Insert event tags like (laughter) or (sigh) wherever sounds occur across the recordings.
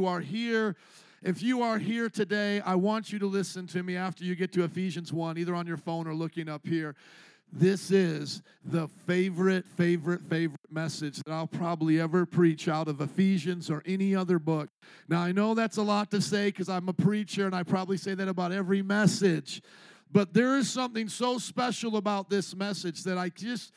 who are here. If you are here today, I want you to listen to me after you get to Ephesians 1, either on your phone or looking up here. This is the favorite, favorite, favorite message that I'll probably ever preach out of Ephesians or any other book. Now, I know that's a lot to say because I'm a preacher and I probably say that about every message. But there is something so special about this message that I just,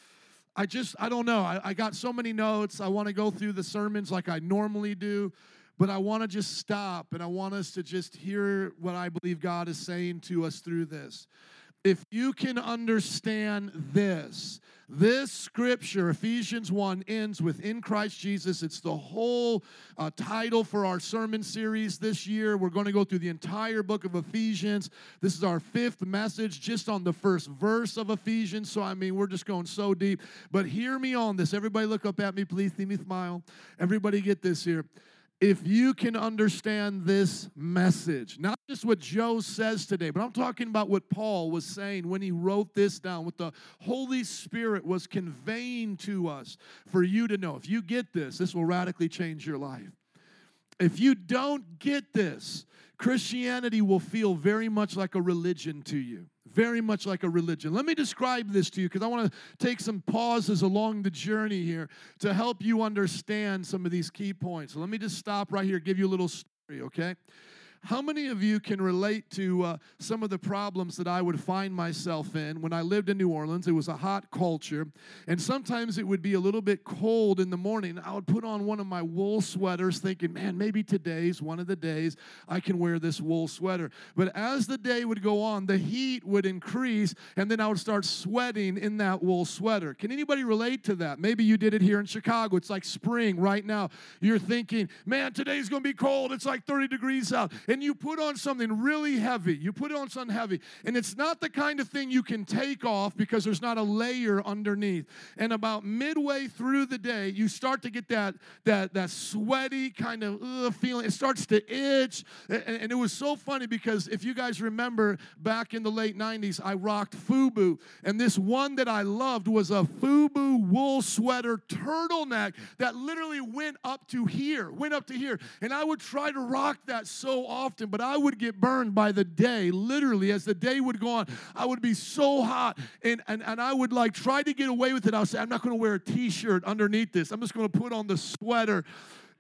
I just, I don't know. I, I got so many notes. I want to go through the sermons like I normally do, but I want to just stop and I want us to just hear what I believe God is saying to us through this if you can understand this, this scripture, Ephesians 1, ends with in Christ Jesus. It's the whole uh, title for our sermon series this year. We're going to go through the entire book of Ephesians. This is our fifth message just on the first verse of Ephesians. So, I mean, we're just going so deep. But hear me on this. Everybody, look up at me, please. See me smile. Everybody, get this here if you can understand this message, not just what Joe says today, but I'm talking about what Paul was saying when he wrote this down, what the Holy Spirit was conveying to us for you to know. If you get this, this will radically change your life. If you don't get this, Christianity will feel very much like a religion to you very much like a religion. Let me describe this to you because I want to take some pauses along the journey here to help you understand some of these key points. So let me just stop right here, give you a little story, okay? How many of you can relate to uh, some of the problems that I would find myself in when I lived in New Orleans? It was a hot culture, and sometimes it would be a little bit cold in the morning. I would put on one of my wool sweaters, thinking, man, maybe today's one of the days I can wear this wool sweater. But as the day would go on, the heat would increase, and then I would start sweating in that wool sweater. Can anybody relate to that? Maybe you did it here in Chicago. It's like spring right now. You're thinking, man, today's going to be cold. It's like 30 degrees out and you put on something really heavy. You put on something heavy, and it's not the kind of thing you can take off because there's not a layer underneath. And about midway through the day, you start to get that that that sweaty kind of ugh, feeling. It starts to itch, and, and it was so funny because if you guys remember back in the late '90s, I rocked FUBU, and this one that I loved was a FUBU wool sweater turtleneck that literally went up to here, went up to here, and I would try to rock that so often often, but I would get burned by the day. Literally, as the day would go on, I would be so hot and, and, and I would like try to get away with it. I would say, I'm not going to wear a t shirt underneath this. I'm just going to put on the sweater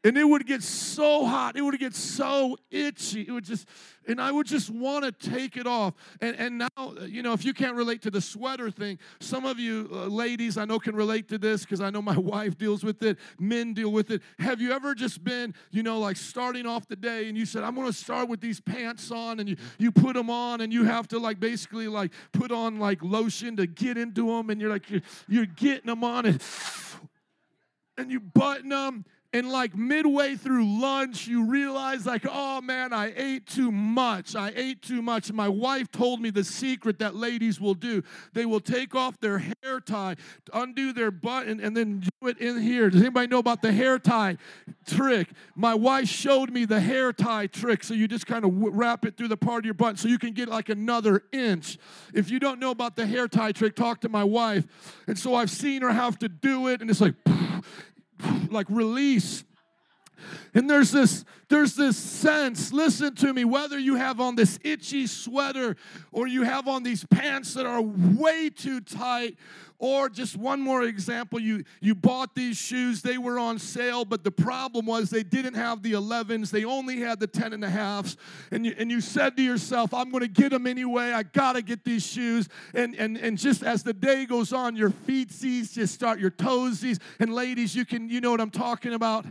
and it would get so hot. It would get so itchy. It would just and i would just want to take it off. And and now you know if you can't relate to the sweater thing some of you uh, ladies i know can relate to this because i know my (laughs) wife deals with it. Men deal with it. Have you ever just been you know like starting off the day and you said i'm going to start with these pants on and you you put them on and you have to like basically like put on like lotion to get into them and you're like you're, you're getting them on and (sighs) and you button them and like midway through lunch, you realize, like, oh man, I ate too much. I ate too much. my wife told me the secret that ladies will do. They will take off their hair tie, undo their button, and then do it in here. Does anybody know about the hair tie trick? My wife showed me the hair tie trick. So you just kind of wrap it through the part of your button so you can get like another inch. If you don't know about the hair tie trick, talk to my wife. And so I've seen her have to do it, and it's like, (laughs) like release. And there's this there's this sense listen to me whether you have on this itchy sweater or you have on these pants that are way too tight or just one more example you you bought these shoes they were on sale but the problem was they didn't have the 11s they only had the 10 and a halves. And you, and you said to yourself i'm going to get them anyway i got to get these shoes. And, and and just as the day goes on your feet sees just start your toesies and ladies you can you know what i'm talking about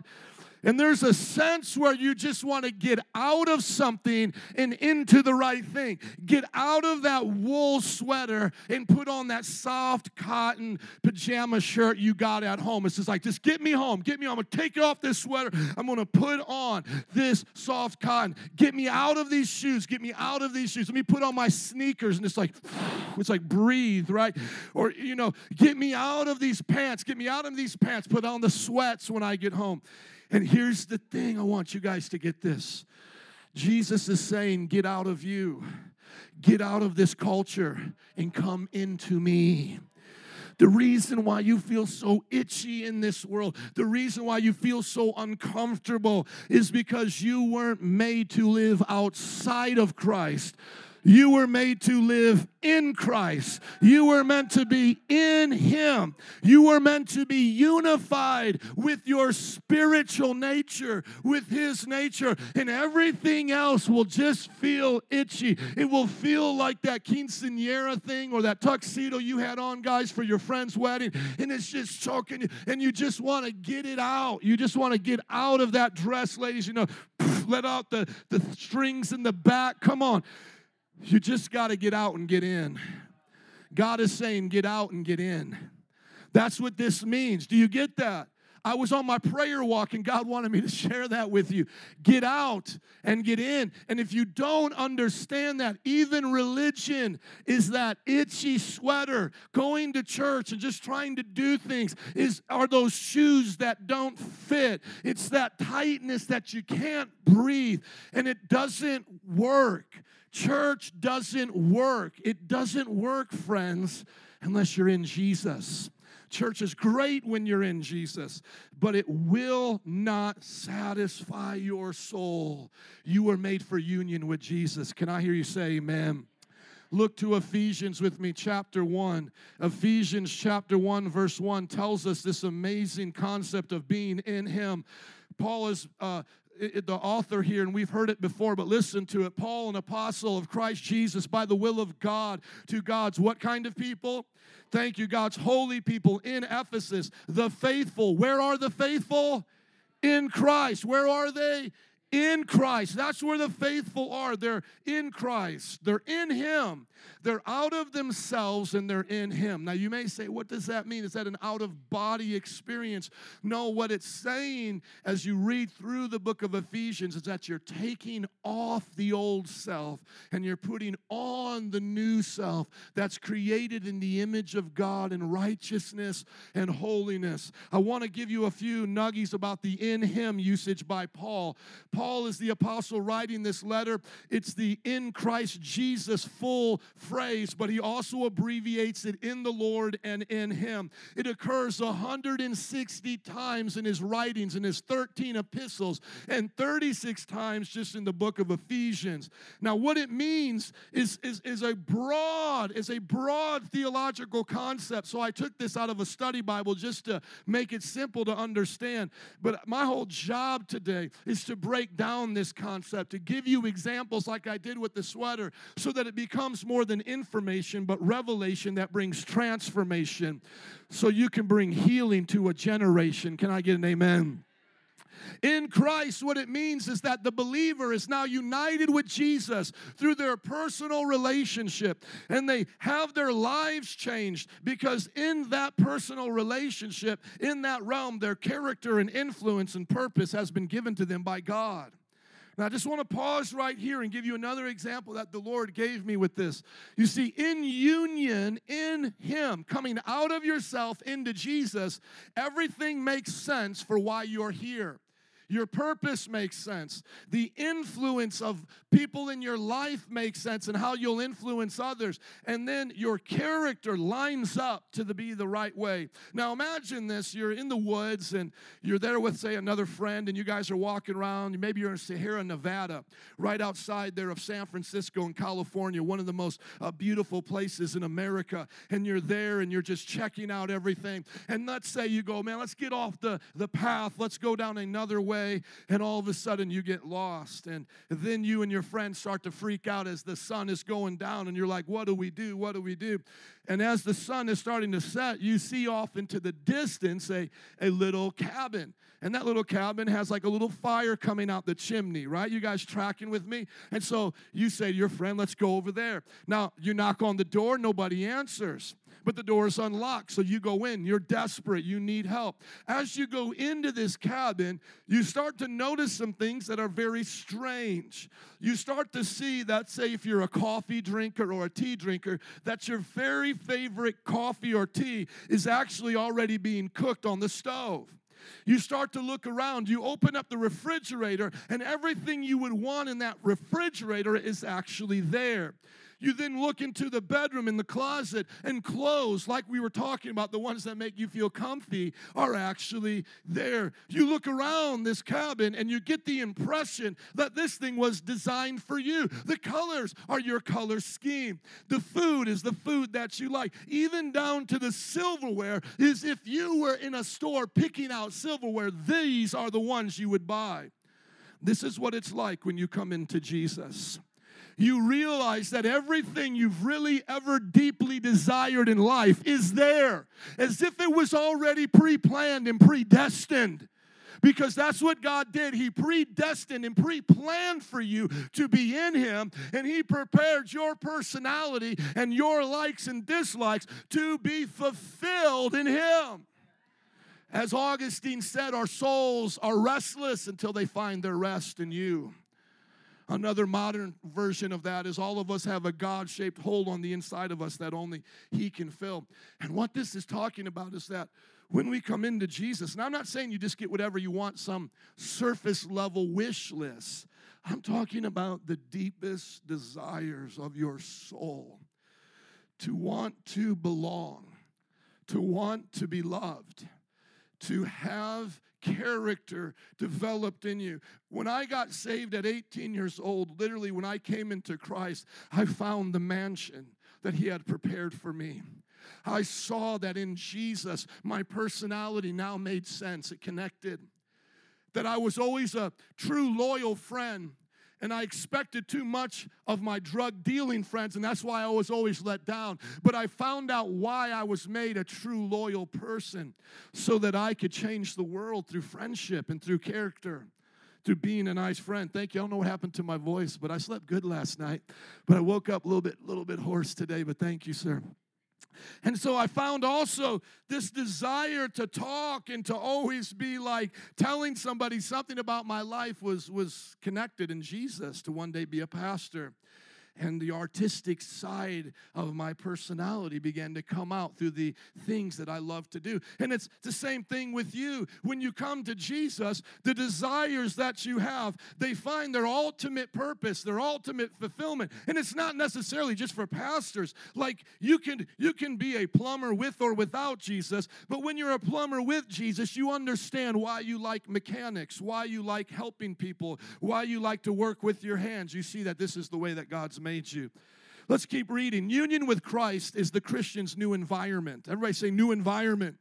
and there's a sense where you just want to get out of something and into the right thing. Get out of that wool sweater and put on that soft cotton pajama shirt you got at home. It's just like, just get me home. Get me home. I'm going to take off this sweater. I'm going to put on this soft cotton. Get me out of these shoes. Get me out of these shoes. Let me put on my sneakers. And it's like, (sighs) it's like breathe, right? Or, you know, get me out of these pants. Get me out of these pants. Put on the sweats when I get home. And here's the thing I want you guys to get this Jesus is saying, Get out of you, get out of this culture, and come into me. The reason why you feel so itchy in this world, the reason why you feel so uncomfortable is because you weren't made to live outside of Christ. You were made to live in Christ. You were meant to be in Him. You were meant to be unified with your spiritual nature, with His nature, and everything else will just feel itchy. It will feel like that quinceanera thing or that tuxedo you had on, guys, for your friend's wedding, and it's just choking you, and you just want to get it out. You just want to get out of that dress, ladies. You know, let out the, the strings in the back. Come on. You just got to get out and get in. God is saying, get out and get in. That's what this means. Do you get that? I was on my prayer walk and God wanted me to (laughs) share that with you. Get out and get in. And if you don't understand that, even religion is that itchy sweater, going to church and just trying to do things is are those shoes that don't fit. It's that tightness that you can't breathe and it doesn't work. Church doesn't work. It doesn't work, friends, unless you're in Jesus. Church is great when you're in Jesus, but it will not satisfy your soul. You were made for union with Jesus. Can I hear you say amen? Look to Ephesians with me, chapter 1. Ephesians chapter 1, verse 1 tells us this amazing concept of being in Him. Paul is uh, the author here, and we've heard it before, but listen to it. Paul, an apostle of Christ Jesus, by the will of God, to God's what kind of people? Thank you, God's holy people in Ephesus, the faithful. Where are the faithful? In Christ. Where are they? In Christ. That's where the faithful are. They're in Christ, they're in Him. They're out of themselves and they're in Him. Now, you may say, what does that mean? Is that an out of body experience? No, what it's saying as you read through the book of Ephesians is that you're taking off the old self and you're putting on the new self that's created in the image of God in righteousness and holiness. I want to give you a few nuggies about the in Him usage by Paul. Paul is the apostle writing this letter. It's the in Christ Jesus full phrase, but he also abbreviates it in the Lord and in him. It occurs 160 times in his writings, in his 13 epistles, and 36 times just in the book of Ephesians. Now, what it means is, is, is a broad, is a broad theological concept. So I took this out of a study Bible just to make it simple to understand. But my whole job today is to break down this concept, to give you examples like I did with the sweater, so that it becomes more than information, but revelation that brings transformation so you can bring healing to a generation. Can I get an amen? In Christ, what it means is that the believer is now united with Jesus through their personal relationship, and they have their lives changed because in that personal relationship, in that realm, their character and influence and purpose has been given to them by God. Now, I just want to pause right here and give you another example that the Lord gave me with this. You see, in union in Him, coming out of yourself into Jesus, everything makes sense for why you're here. Your purpose makes sense. The influence of people in your life makes sense and how you'll influence others. And then your character lines up to the, be the right way. Now imagine this you're in the woods and you're there with, say, another friend, and you guys are walking around. Maybe you're in Sierra, Nevada, right outside there of San Francisco in California, one of the most uh, beautiful places in America. And you're there and you're just checking out everything. And let's say you go, man, let's get off the, the path, let's go down another way way, and all of a sudden you get lost. And then you and your friends start to freak out as the sun is going down, and you're like, What do we do? What do we do? And as the sun is starting to set, you see off into the distance a, a little cabin. And that little cabin has like a little fire coming out the chimney, right? You guys tracking with me? And so you say to your friend, Let's go over there. Now, you knock on the door, nobody answers but the door is unlocked. So you go in, you're desperate, you need help. As you go into this cabin, you start to notice some things that are very strange. You start to see that, say, if you're a coffee drinker or a tea drinker, that your very favorite coffee or tea is actually already being cooked on the stove. You start to look around, you open up the refrigerator, and everything you would want in that refrigerator is actually there You then look into the bedroom in the closet, and clothes, like we were talking about, the ones that make you feel comfy, are actually there. You look around this cabin and you get the impression that this thing was designed for you. The colors are your color scheme. The food is the food that you like. Even down to the silverware is if you were in a store picking out silverware, these are the ones you would buy. This is what it's like when you come into Jesus you realize that everything you've really ever deeply desired in life is there, as if it was already pre planned and predestined. Because that's what God did. He predestined and pre planned for you to be in Him, and He prepared your personality and your likes and dislikes to be fulfilled in Him. As Augustine said, our souls are restless until they find their rest in you. Another modern version of that is all of us have a God shaped hole on the inside of us that only He can fill. And what this is talking about is that when we come into Jesus, and I'm not saying you just get whatever you want, some surface level wish list. I'm talking about the deepest desires of your soul to want to belong, to want to be loved, to have character developed in you. When I got saved at 18 years old, literally when I came into Christ, I found the mansion that He had prepared for me. I saw that in Jesus, my personality now made sense, it connected. That I was always a true, loyal friend and I expected too much of my drug dealing friends, and that's why I was always let down. But I found out why I was made a true loyal person so that I could change the world through friendship and through character. Through being a nice friend. Thank you. I don't know what happened to my voice, but I slept good last night. But I woke up a little bit, little bit hoarse today. But thank you, sir. And so I found also this desire to talk and to always be like telling somebody something about my life was, was connected in Jesus to one day be a pastor and the artistic side of my personality began to come out through the things that I love to do. And it's the same thing with you. When you come to Jesus, the desires that you have, they find their ultimate purpose, their ultimate fulfillment. And it's not necessarily just for pastors. Like you can you can be a plumber with or without Jesus, but when you're a plumber with Jesus, you understand why you like mechanics, why you like helping people, why you like to work with your hands. You see that this is the way that God's made you. Let's keep reading. Union with Christ is the Christian's new environment. Everybody say, new environment.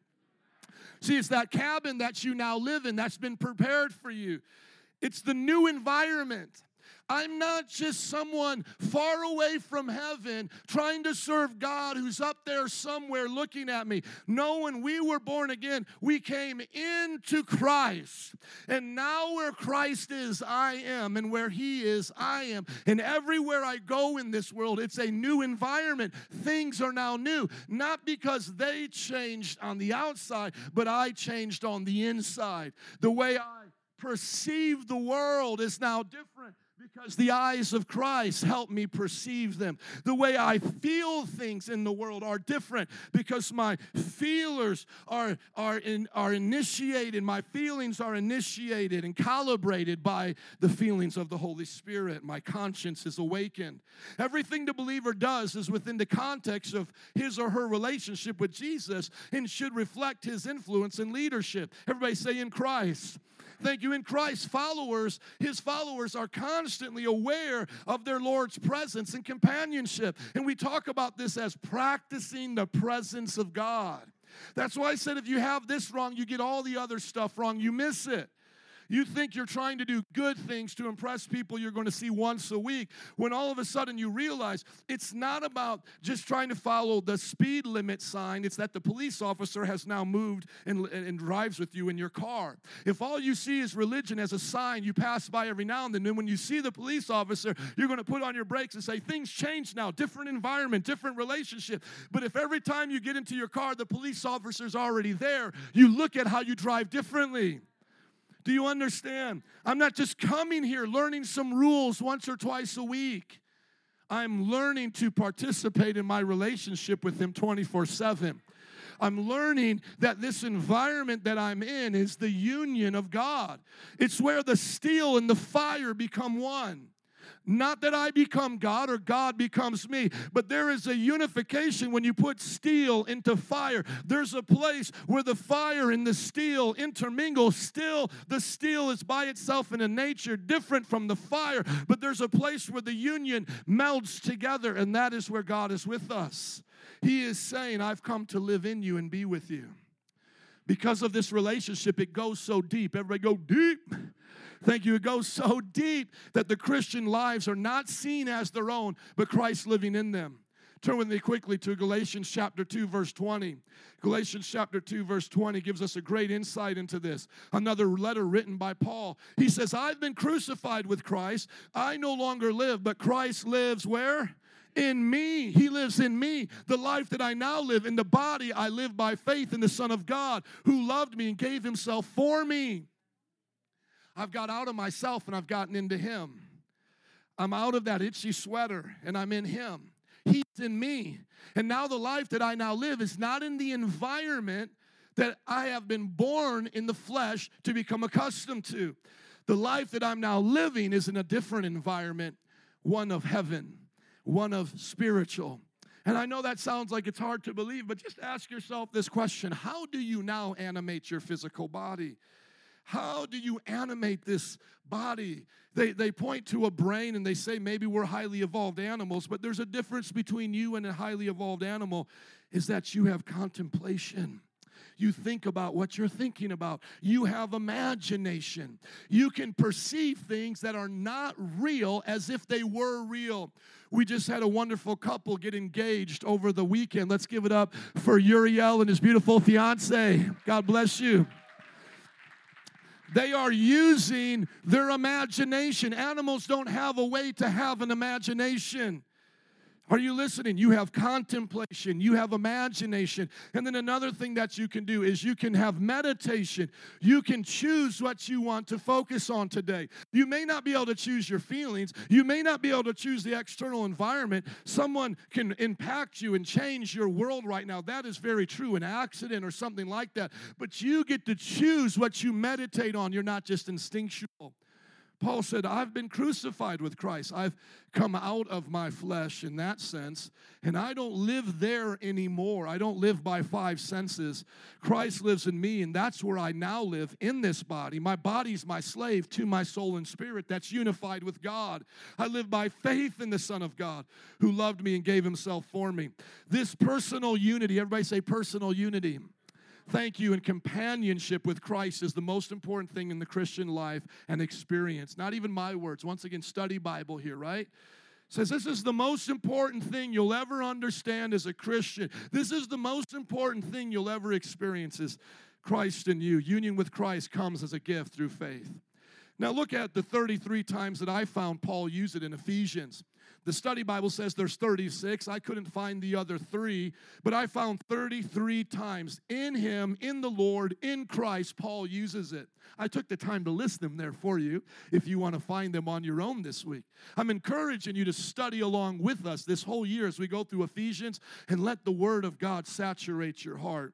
See, it's that cabin that you now live in that's been prepared for you. It's the new environment. I'm not just someone far away from heaven trying to serve God who's up there somewhere looking at me. No, when we were born again, we came into Christ. And now where Christ is, I am. And where He is, I am. And everywhere I go in this world, it's a new environment. Things are now new. Not because they changed on the outside, but I changed on the inside. The way I perceive the world is now different because the eyes of Christ help me perceive them. The way I feel things in the world are different because my feelers are, are, in, are initiated, my feelings are initiated and calibrated by the feelings of the Holy Spirit. My conscience is awakened. Everything the believer does is within the context of his or her relationship with Jesus and should reflect his influence and leadership. Everybody say, in Christ. Thank you. In Christ, followers, his followers are constantly aware of their Lord's presence and companionship. And we talk about this as practicing the presence of God. That's why I said if you have this wrong, you get all the other stuff wrong, you miss it. You think you're trying to do good things to impress people you're going to see once a week, when all of a sudden you realize it's not about just trying to follow the speed limit sign, it's that the police officer has now moved and, and drives with you in your car. If all you see is religion as a sign you pass by every now and then, then when you see the police officer, you're going to put on your brakes and say, Things change now, different environment, different relationship. But if every time you get into your car, the police officer's already there, you look at how you drive differently. Do you understand? I'm not just coming here learning some rules once or twice a week. I'm learning to participate in my relationship with Him 24 7. I'm learning that this environment that I'm in is the union of God. It's where the steel and the fire become one. Not that I become God or God becomes me, but there is a unification when you put steel into fire. There's a place where the fire and the steel intermingle. Still, the steel is by itself in a nature different from the fire, but there's a place where the union melds together, and that is where God is with us. He is saying, I've come to live in you and be with you. Because of this relationship, it goes so deep. Everybody go deep. Thank you. It goes so deep that the Christian lives are not seen as their own, but Christ living in them. Turn with me quickly to Galatians chapter 2, verse 20. Galatians chapter 2, verse 20 gives us a great insight into this. Another letter written by Paul. He says, I've been crucified with Christ. I no longer live, but Christ lives where? in me. He lives in me. The life that I now live in the body, I live by faith in the Son of God who loved me and gave himself for me. I've got out of myself and I've gotten into him. I'm out of that itchy sweater and I'm in him. He's in me. And now the life that I now live is not in the environment that I have been born in the flesh to become accustomed to. The life that I'm now living is in a different environment, one of heaven one of spiritual. And I know that sounds like it's hard to believe, but just ask yourself this question How do you now animate your physical body? How do you animate this body? They, they point to a brain and they say maybe we're highly evolved animals, but there's a difference between you and a highly evolved animal is that you have contemplation. You think about what you're thinking about. You have imagination. You can perceive things that are not real as if they were real. We just had a wonderful couple get engaged over the weekend. Let's give it up for Uriel and his beautiful fiance. God bless you. They are using their imagination. Animals don't have a way to have an imagination. Are you listening? You have contemplation, you have imagination. And then another thing that you can do is you can have meditation. You can choose what you want to focus on today. You may not be able to choose your feelings, you may not be able to choose the external environment. Someone can impact you and change your world right now. That is very true, an accident or something like that. But you get to choose what you meditate on. You're not just instinctual. Paul said, I've been crucified with Christ. I've come out of my flesh in that sense, and I don't live there anymore. I don't live by five senses. Christ lives in me, and that's where I now live in this body. My body's my slave to my soul and spirit that's unified with God. I live by faith in the Son of God who loved me and gave himself for me. This personal unity, everybody say personal unity thank you and companionship with Christ is the most important thing in the Christian life and experience. Not even my words. Once again, study Bible here, right? says this is the most important thing you'll ever understand as a Christian. This is the most important thing you'll ever experience is Christ in you. Union with Christ comes as a gift through faith. Now look at the 33 times that I found Paul use it in Ephesians. The study Bible says there's 36. I couldn't find the other three, but I found 33 times in Him, in the Lord, in Christ, Paul uses it. I took the time to list them there for you if you want to find them on your own this week. I'm encouraging you to study along with us this whole year as we go through Ephesians and let the Word of God saturate your heart.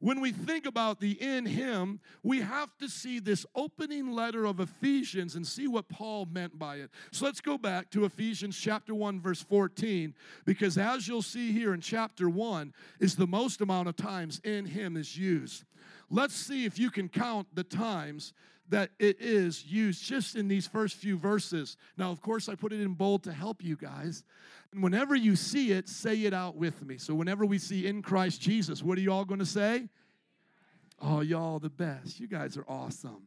When we think about the in him, we have to see this opening letter of Ephesians and see what Paul meant by it. So let's go back to Ephesians chapter 1 verse 14 because as you'll see here in chapter 1 is the most amount of times in him is used. Let's see if you can count the times that it is used just in these first few verses. Now, of course, I put it in bold to help you guys. And whenever you see it, say it out with me. So, whenever we see in Christ Jesus, what are you all going to say? Oh, y'all the best. You guys are awesome.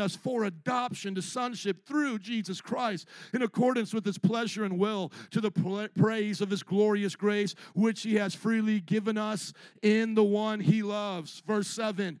us for adoption to sonship through Jesus Christ in accordance with his pleasure and will to the praise of his glorious grace, which he has freely given us in the one he loves. Verse 7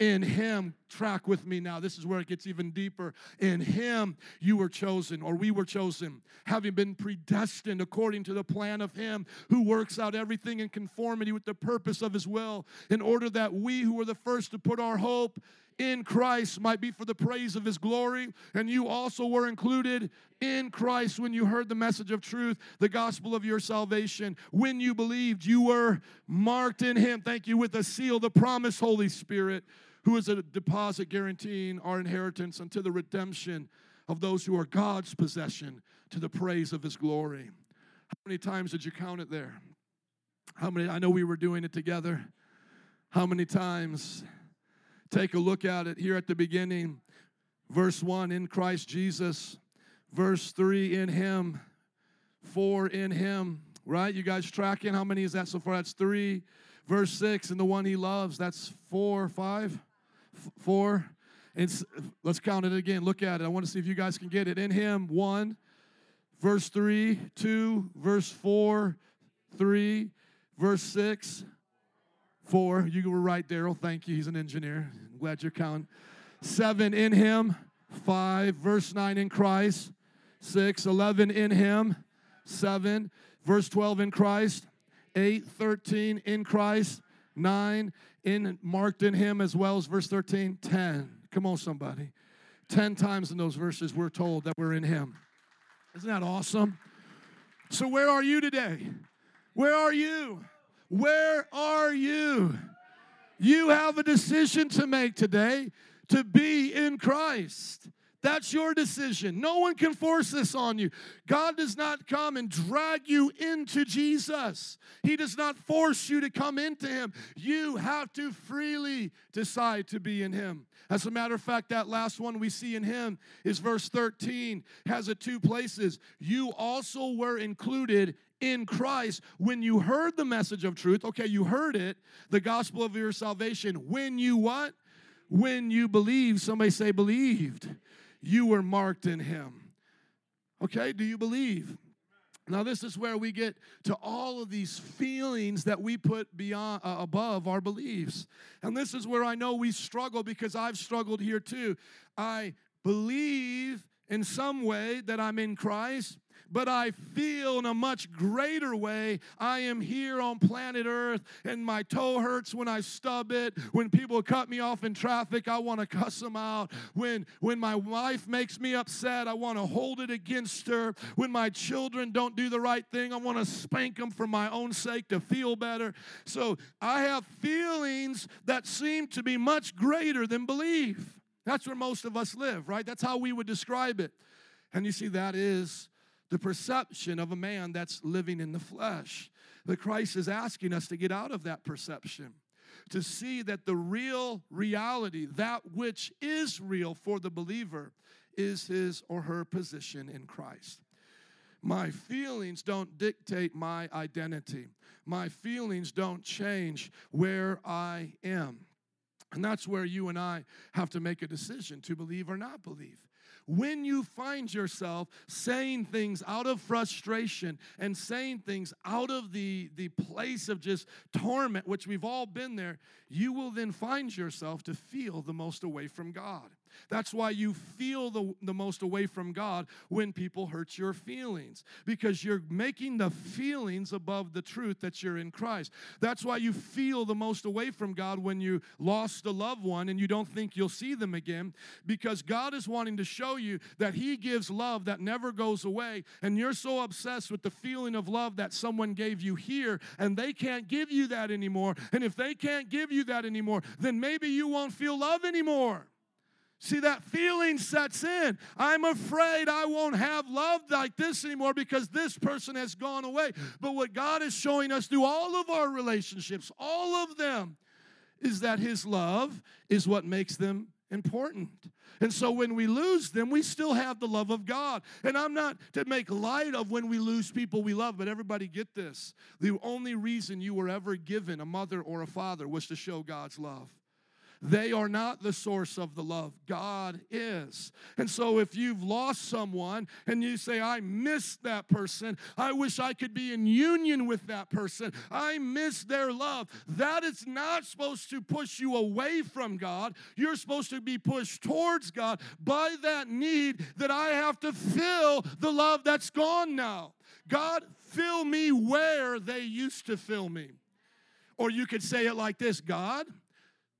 in him, track with me now. This is where it gets even deeper. In him, you were chosen, or we were chosen, having been predestined according to the plan of him who works out everything in conformity with the purpose of his will, in order that we who were the first to put our hope in Christ might be for the praise of his glory. And you also were included in Christ when you heard the message of truth, the gospel of your salvation. When you believed, you were marked in him. Thank you with a seal, the promise, Holy Spirit, who is a deposit guaranteeing our inheritance unto the redemption of those who are God's possession to the praise of his glory. How many times did you count it there? How many? I know we were doing it together. How many times? Take a look at it here at the beginning. Verse 1 in Christ Jesus. Verse 3 in Him. 4 in Him. Right? You guys tracking? How many is that so far? That's 3. Verse 6 and the one He loves. That's 4, 5, 4. It's, let's count it again. Look at it. I want to see if you guys can get it. In Him, 1. Verse 3, 2. Verse 4, 3. Verse 6. Four, you were right, Daryl. Thank you. He's an engineer. I'm glad you're counting. Seven in him. Five, verse nine in Christ. Six, 11 in him. Seven, verse 12 in Christ. Eight, 13 in Christ. Nine, in marked in him as well as verse 13. Ten. Come on, somebody. Ten times in those verses we're told that we're in him. Isn't that awesome? So, where are you today? Where are you? Where are you? You have a decision to make today to be in Christ. That's your decision. No one can force this on you. God does not come and drag you into Jesus. He does not force you to come into Him. You have to freely decide to be in Him. As a matter of fact, that last one we see in Him is verse 13, has it two places. You also were included in Christ when you heard the message of truth. Okay, you heard it, the gospel of your salvation. When you what? When you believe, somebody say believed. You were marked in him. Okay, do you believe? Now, this is where we get to all of these feelings that we put beyond uh, above our beliefs. And this is where I know we struggle because I've struggled here too. I believe in some way that I'm in Christ, but I feel in a much greater way I am here on planet Earth and my toe hurts when I stub it. When people cut me off in traffic, I want to cuss them out. When, when my wife makes me upset, I want to hold it against her. When my children don't do the right thing, I want to spank them for my own sake to feel better. So I have feelings that seem to be much greater than belief. That's where most of us live, right? That's how we would describe it. And you see, that is the perception of a man that's living in the flesh. The Christ is asking us to get out of that perception, to see that the real reality, that which is real for the believer, is his or her position in Christ. My feelings don't dictate my identity. My feelings don't change where I am. And that's where you and I have to make a decision to believe or not believe when you find yourself saying things out of frustration and saying things out of the, the place of just torment, which we've all been there, you will then find yourself to feel the most away from God. That's why you feel the, the most away from God when people hurt your feelings, because you're making the feelings above the truth that you're in Christ. That's why you feel the most away from God when you lost a loved one and you don't think you'll see them again, because God is wanting to show you that He gives love that never goes away, and you're so obsessed with the feeling of love that someone gave you here, and they can't give you that anymore. And if they can't give you that anymore, then maybe you won't feel love anymore. See, that feeling sets in. I'm afraid I won't have love like this anymore because this person has gone away. But what God is showing us through all of our relationships, all of them, is that His love is what makes them important. And so when we lose them, we still have the love of God. And I'm not to make light of when we lose people we love, but everybody get this. The only reason you were ever given a mother or a father was to show God's love. They are not the source of the love. God is. And so if you've lost someone and you say, I miss that person, I wish I could be in union with that person, I miss their love, that is not supposed to push you away from God. You're supposed to be pushed towards God by that need that I have to fill the love that's gone now. God, fill me where they used to fill me. Or you could say it like this God,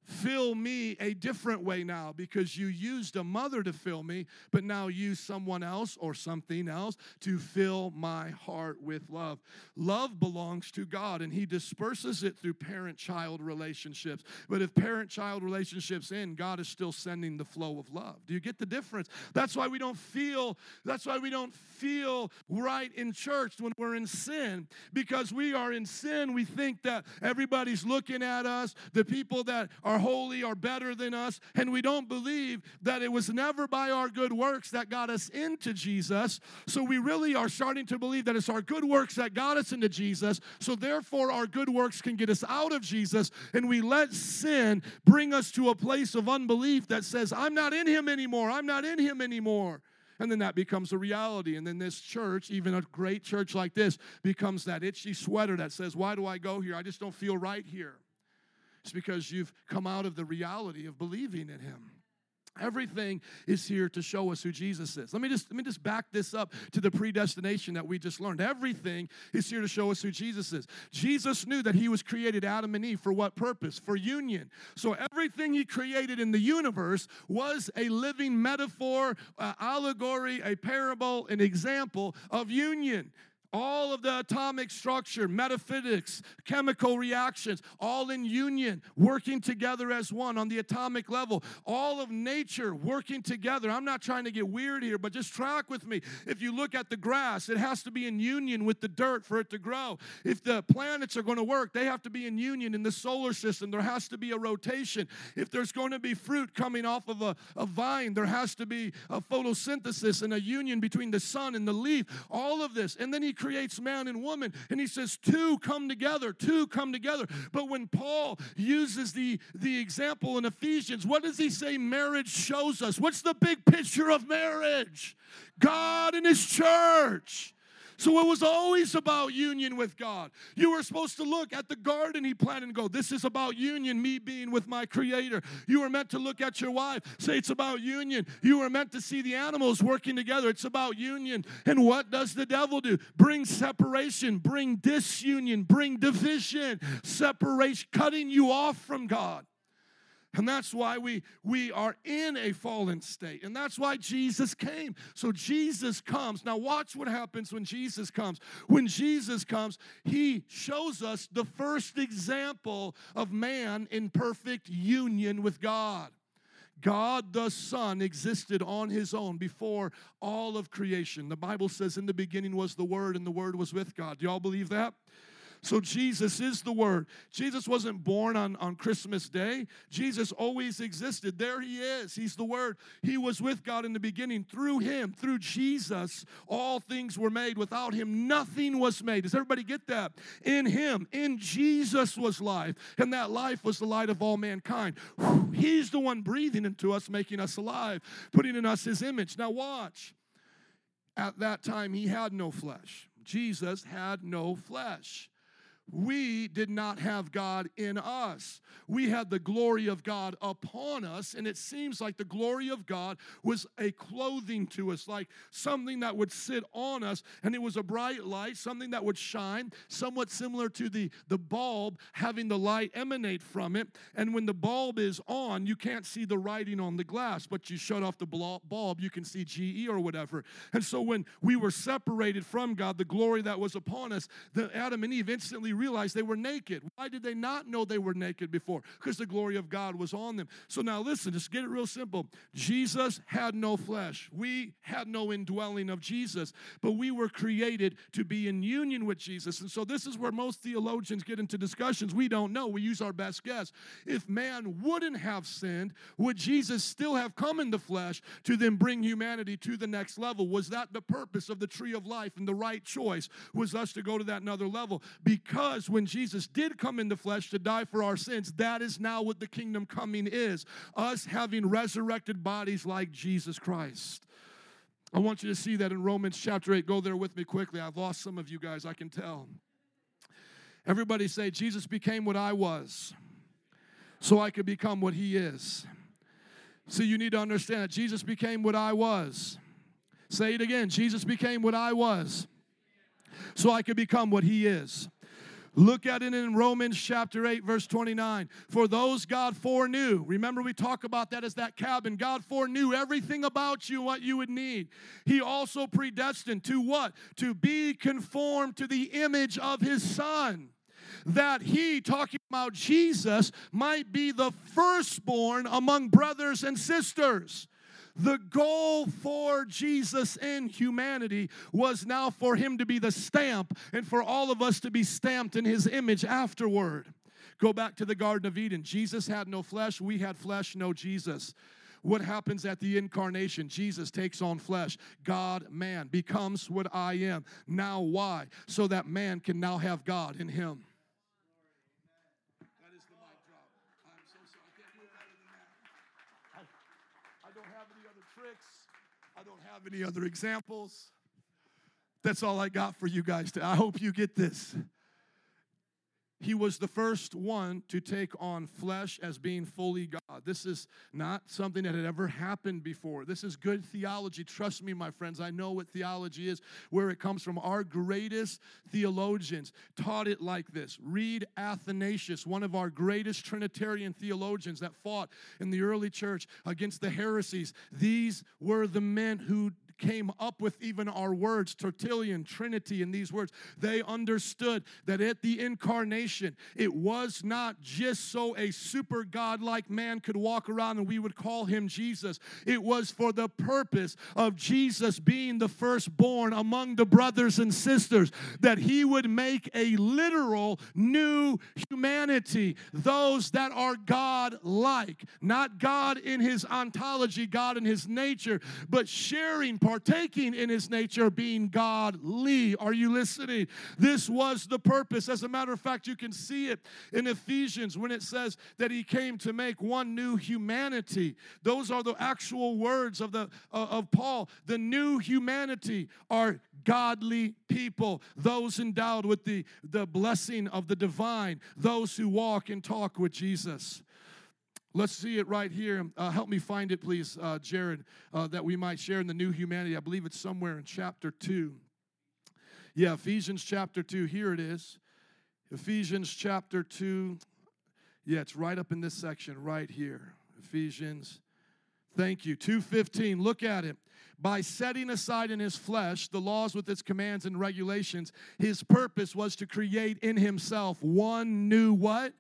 fill me a different way now because you used a mother to fill me, but now use someone else or something else to fill my heart with love. Love belongs to God and He disperses it through parent child relationships. But if parent child relationships end, God is still sending the flow of love. Do you get the difference? That's why we don't feel, that's why we don't feel right in church when we're in sin because we are in sin. We think that everybody's looking at us, the people that are are holy or better than us, and we don't believe that it was never by our good works that got us into Jesus. So we really are starting to believe that it's our good works that got us into Jesus. So therefore, our good works can get us out of Jesus, and we let sin bring us to a place of unbelief that says, I'm not in Him anymore. I'm not in Him anymore. And then that becomes a reality. And then this church, even a great church like this, becomes that itchy sweater that says, Why do I go here? I just don't feel right here. It's because you've come out of the reality of believing in Him. Everything is here to show us who Jesus is. Let me just let me just back this up to the predestination that we just learned. Everything is here to show us who Jesus is. Jesus knew that he was created Adam and Eve for what purpose? For union. So everything he created in the universe was a living metaphor, uh, allegory, a parable, an example of union. All of the atomic structure, metaphysics, chemical reactions, all in union, working together as one on the atomic level. All of nature working together. I'm not trying to get weird here, but just track with me. If you look at the grass, it has to be in union with the dirt for it to grow. If the planets are going to work, they have to be in union in the solar system. There has to be a rotation. If there's going to be fruit coming off of a, a vine, there has to be a photosynthesis and a union between the sun and the leaf. All of this. And then he creates man and woman, and he says, two come together, two come together. But when Paul uses the, the example in Ephesians, what does he say marriage shows us? What's the big picture of marriage? God and his church. So it was always about union with God. You were supposed to look at the garden he planted and go, This is about union, me being with my Creator. You were meant to look at your wife, say it's about union. You were meant to see the animals working together, it's about union. And what does the devil do? Bring separation, bring disunion, bring division, separation, cutting you off from God. And that's why we, we are in a fallen state. And that's why Jesus came. So Jesus comes. Now, watch what happens when Jesus comes. When Jesus comes, he shows us the first example of man in perfect union with God. God the Son existed on his own before all of creation. The Bible says, In the beginning was the Word, and the Word was with God. Do y'all believe that? So Jesus is the Word. Jesus wasn't born on, on Christmas Day. Jesus always existed. There He is. He's the Word. He was with God in the beginning. Through Him, through Jesus, all things were made. Without Him, nothing was made. Does everybody get that? In Him, in Jesus was life, and that life was the light of all mankind. He's the one breathing into us, making us alive, putting in us His image. Now, watch. At that time, He had no flesh. Jesus had no flesh we did not have God in us. We had the glory of God upon us, and it seems like the glory of God was a clothing to us, like something that would sit on us, and it was a bright light, something that would shine, somewhat similar to the, the bulb having the light emanate from it. And when the bulb is on, you can't see the writing on the glass, but you shut off the bulb, you can see GE or whatever. And so when we were separated from God, the glory that was upon us, the Adam and Eve instantly realized they were naked. Why did they not know they were naked before? Because the glory of God was on them. So now listen, just get it real simple. Jesus had no flesh. We had no indwelling of Jesus, but we were created to be in union with Jesus. And so this is where most theologians get into discussions. We don't know. We use our best guess. If man wouldn't have sinned, would Jesus still have come in the flesh to then bring humanity to the next level? Was that the purpose of the tree of life and the right choice was us to go to that another level? Because when Jesus did come in the flesh to die for our sins, that is now what the kingdom coming is. Us having resurrected bodies like Jesus Christ. I want you to see that in Romans chapter 8. Go there with me quickly. I've lost some of you guys, I can tell. Everybody say, Jesus became what I was so I could become what he is. See, you need to understand that Jesus became what I was. Say it again Jesus became what I was so I could become what he is. Look at it in Romans chapter 8, verse 29. For those God foreknew, remember we talk about that as that cabin. God foreknew everything about you, what you would need. He also predestined to what? To be conformed to the image of his son that he, talking about Jesus, might be the firstborn among brothers and sisters. The goal for Jesus in humanity was now for him to be the stamp and for all of us to be stamped in his image afterward. Go back to the Garden of Eden. Jesus had no flesh, we had flesh, no Jesus. What happens at the incarnation? Jesus takes on flesh. God, man, becomes what I am. Now, why? So that man can now have God in him. Have any other examples. That's all I got for you guys. To, I hope you get this. He was the first one to take on flesh as being fully God. This is not something that had ever happened before. This is good theology. Trust me, my friends, I know what theology is, where it comes from. Our greatest theologians taught it like this. Read Athanasius, one of our greatest Trinitarian theologians that fought in the early church against the heresies. These were the men who came up with even our words, Tertullian, Trinity, and these words. They understood that at the incarnation, it was not just so a super God-like man could walk around and we would call him Jesus. It was for the purpose of Jesus being the firstborn among the brothers and sisters, that he would make a literal new humanity, those that are God-like, not God in his ontology, God in his nature, but sharing partaking in his nature, being godly. Are you listening? This was the purpose. As a matter of fact, you can see it in Ephesians when it says that he came to make one new humanity. Those are the actual words of the uh, of Paul. The new humanity are godly people, those endowed with the, the blessing of the divine, those who walk and talk with Jesus. Let's see it right here. Uh, help me find it, please, uh, Jared, uh, that we might share in the new humanity. I believe it's somewhere in chapter 2. Yeah, Ephesians chapter 2. Here it is. Ephesians chapter 2. Yeah, it's right up in this section right here. Ephesians. Thank you. 2:15. Look at it. By setting aside in his flesh the laws with its commands and regulations, his purpose was to create in himself one new what?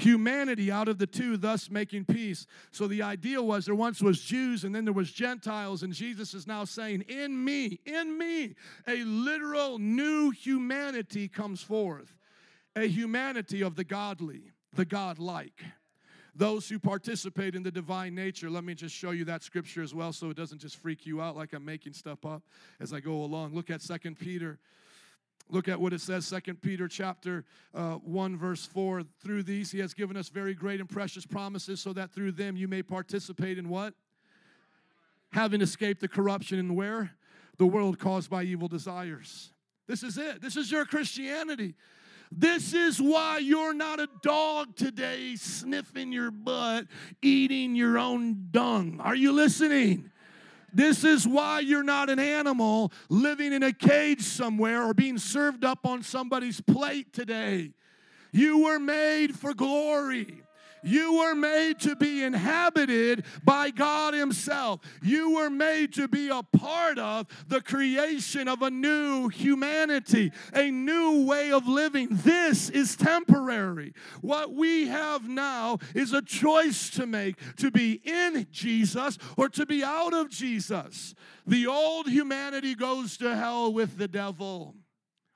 Humanity out of the two, thus making peace. So the idea was there once was Jews and then there was Gentiles, and Jesus is now saying, In me, in me, a literal new humanity comes forth. A humanity of the godly, the godlike those who participate in the divine nature. Let me just show you that scripture as well so it doesn't just freak you out like I'm making stuff up as I go along. Look at Second Peter Look at what it says, Second Peter chapter uh, 1, verse 4. Through these he has given us very great and precious promises, so that through them you may participate in what? Having escaped the corruption and where? The world caused by evil desires. This is it. This is your Christianity. This is why you're not a dog today sniffing your butt, eating your own dung. Are you listening? This is why you're not an animal living in a cage somewhere or being served up on somebody's plate today. You were made for glory. You were made to be inhabited by God Himself. You were made to be a part of the creation of a new humanity, a new way of living. This is temporary. What we have now is a choice to make to be in Jesus or to be out of Jesus. The old humanity goes to hell with the devil.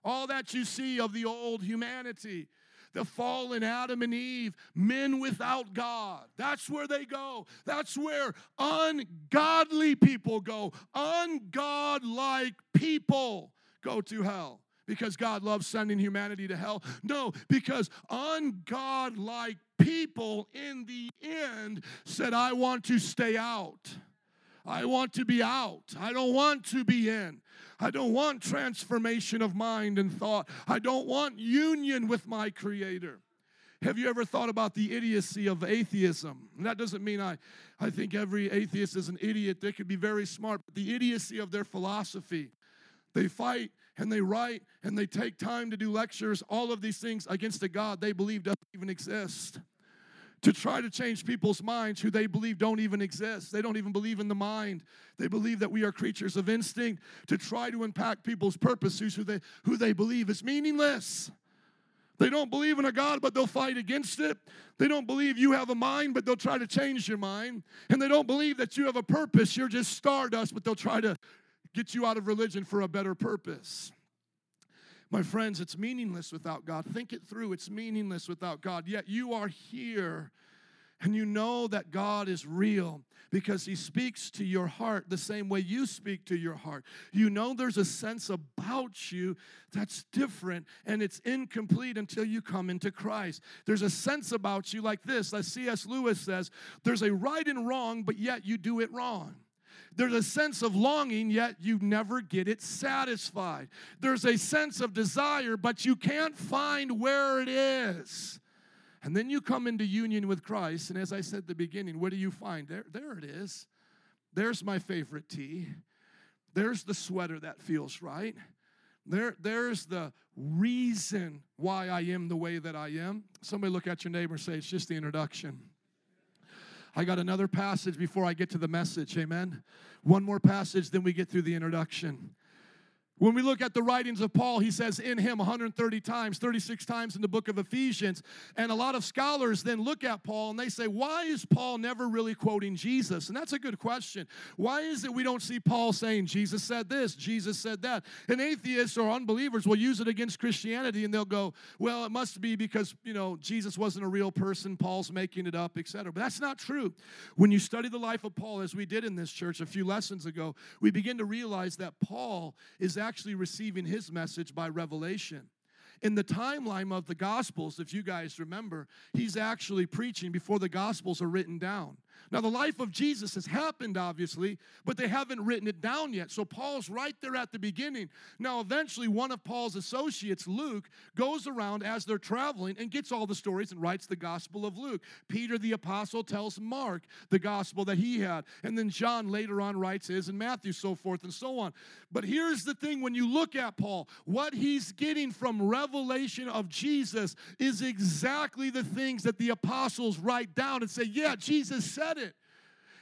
All that you see of the old humanity the fallen Adam and Eve, men without God. That's where they go. That's where ungodly people go. Ungodlike people go to hell because God loves sending humanity to hell. No, because ungodlike people in the end said, I want to stay out. I want to be out. I don't want to be in. I don't want transformation of mind and thought. I don't want union with my Creator. Have you ever thought about the idiocy of atheism? And that doesn't mean I, I think every atheist is an idiot. They could be very smart, but the idiocy of their philosophy. They fight and they write and they take time to do lectures, all of these things against a God they believe doesn't even exist to try to change people's minds who they believe don't even exist. They don't even believe in the mind. They believe that we are creatures of instinct to try to impact people's purposes who they, who they believe is meaningless. They don't believe in a God, but they'll fight against it. They don't believe you have a mind, but they'll try to change your mind. And they don't believe that you have a purpose. You're just stardust, but they'll try to get you out of religion for a better purpose. My friends, it's meaningless without God. Think it through. It's meaningless without God. Yet you are here and you know that God is real because He speaks to your heart the same way you speak to your heart. You know there's a sense about you that's different and it's incomplete until you come into Christ. There's a sense about you like this, as C.S. Lewis says there's a right and wrong, but yet you do it wrong. There's a sense of longing, yet you never get it satisfied. There's a sense of desire, but you can't find where it is. And then you come into union with Christ, and as I said at the beginning, what do you find? There, there it is. There's my favorite tea. There's the sweater that feels right. There, there's the reason why I am the way that I am. Somebody look at your neighbor and say, It's just the introduction. I got another passage before I get to the message. Amen. One more passage, then we get through the introduction. When we look at the writings of Paul, he says in him 130 times, 36 times in the book of Ephesians. And a lot of scholars then look at Paul and they say, why is Paul never really quoting Jesus? And that's a good question. Why is it we don't see Paul saying, Jesus said this, Jesus said that? And atheists or unbelievers will use it against Christianity and they'll go, well, it must be because, you know, Jesus wasn't a real person, Paul's making it up, etc. But that's not true. When you study the life of Paul, as we did in this church a few lessons ago, we begin to realize that Paul is actually receiving his message by revelation. In the timeline of the Gospels, if you guys remember, he's actually preaching before the Gospels are written down. Now, the life of Jesus has happened, obviously, but they haven't written it down yet. So, Paul's right there at the beginning. Now, eventually, one of Paul's associates, Luke, goes around as they're traveling and gets all the stories and writes the Gospel of Luke. Peter, the apostle, tells Mark the Gospel that he had. And then John later on writes his, and Matthew, so forth and so on. But here's the thing when you look at Paul, what he's getting from revelation of Jesus is exactly the things that the apostles write down and say, Yeah, Jesus said it.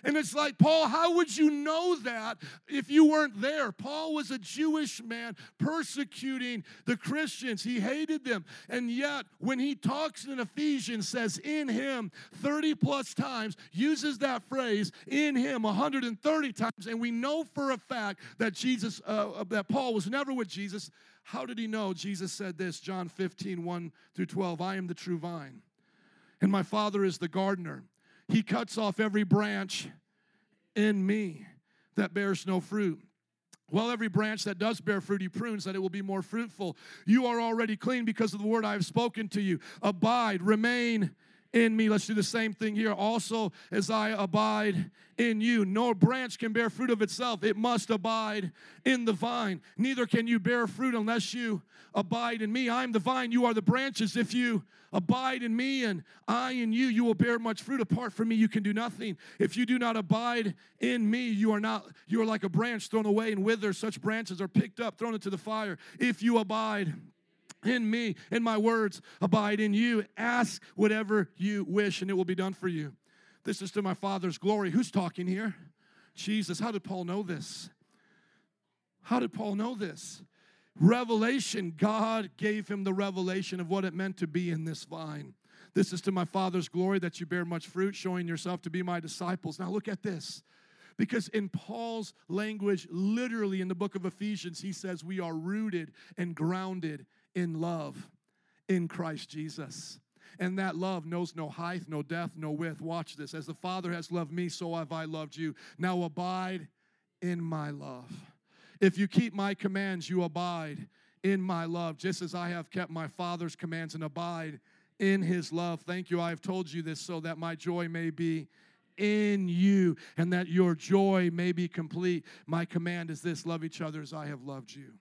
And it's like, Paul, how would you know that if you weren't there? Paul was a Jewish man persecuting the Christians. He hated them. And yet, when he talks in Ephesians, says in him 30 plus times, uses that phrase in him 130 times. And we know for a fact that Jesus, uh, uh that Paul was never with Jesus. How did he know? Jesus said this, John 15, 1 through 12. I am the true vine, and my Father is the gardener. He cuts off every branch in me that bears no fruit. Well, every branch that does bear fruit, he prunes that it will be more fruitful. You are already clean because of the word I have spoken to you. Abide, remain in me. Let's do the same thing here. Also, as I abide in you, no branch can bear fruit of itself, it must abide in the vine. Neither can you bear fruit unless you abide in me. I am the vine, you are the branches. If you abide in me and I in you, you will bear much fruit. Apart from me, you can do nothing. If you do not abide in me, you are not, you are like a branch thrown away and wither. Such branches are picked up, thrown into the fire. If you abide in me, and my words abide in you. Ask whatever you wish, and it will be done for you. This is to my Father's glory. Who's talking here? Jesus. How did Paul know this? How did Paul know this? Revelation, God gave him the revelation of what it meant to be in this vine. This is to my Father's glory that you bear much fruit, showing yourself to be my disciples. Now, look at this. Because in Paul's language, literally in the book of Ephesians, he says we are rooted and grounded in love in Christ Jesus. And that love knows no height, no depth, no width. Watch this. As the Father has loved me, so have I loved you. Now abide in my love. If you keep my commands, you abide in my love, just as I have kept my Father's commands and abide in his love. Thank you. I have told you this so that my joy may be in you and that your joy may be complete. My command is this love each other as I have loved you.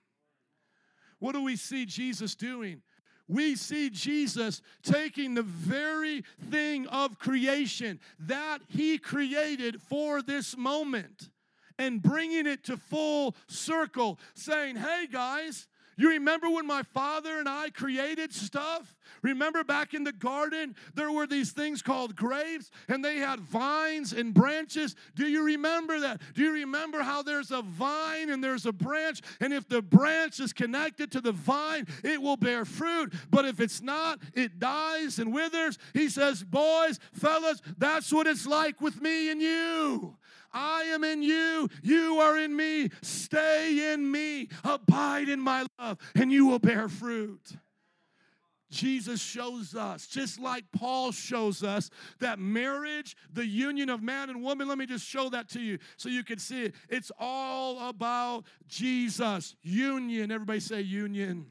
What do we see Jesus doing? We see Jesus taking the very thing of creation that he created for this moment and bringing it to full circle, saying, Hey guys, you remember when my father and I created stuff? Remember back in the garden, there were these things called grapes and they had vines and branches. Do you remember that? Do you remember how there's a vine and there's a branch? And if the branch is connected to the vine, it will bear fruit. But if it's not, it dies and withers. He says, Boys, fellas, that's what it's like with me and you. I am in you, you are in me. Stay in me, abide in my love, and you will bear fruit. Jesus shows us, just like Paul shows us, that marriage, the union of man and woman, let me just show that to you so you can see it. It's all about Jesus. Union. Everybody say union.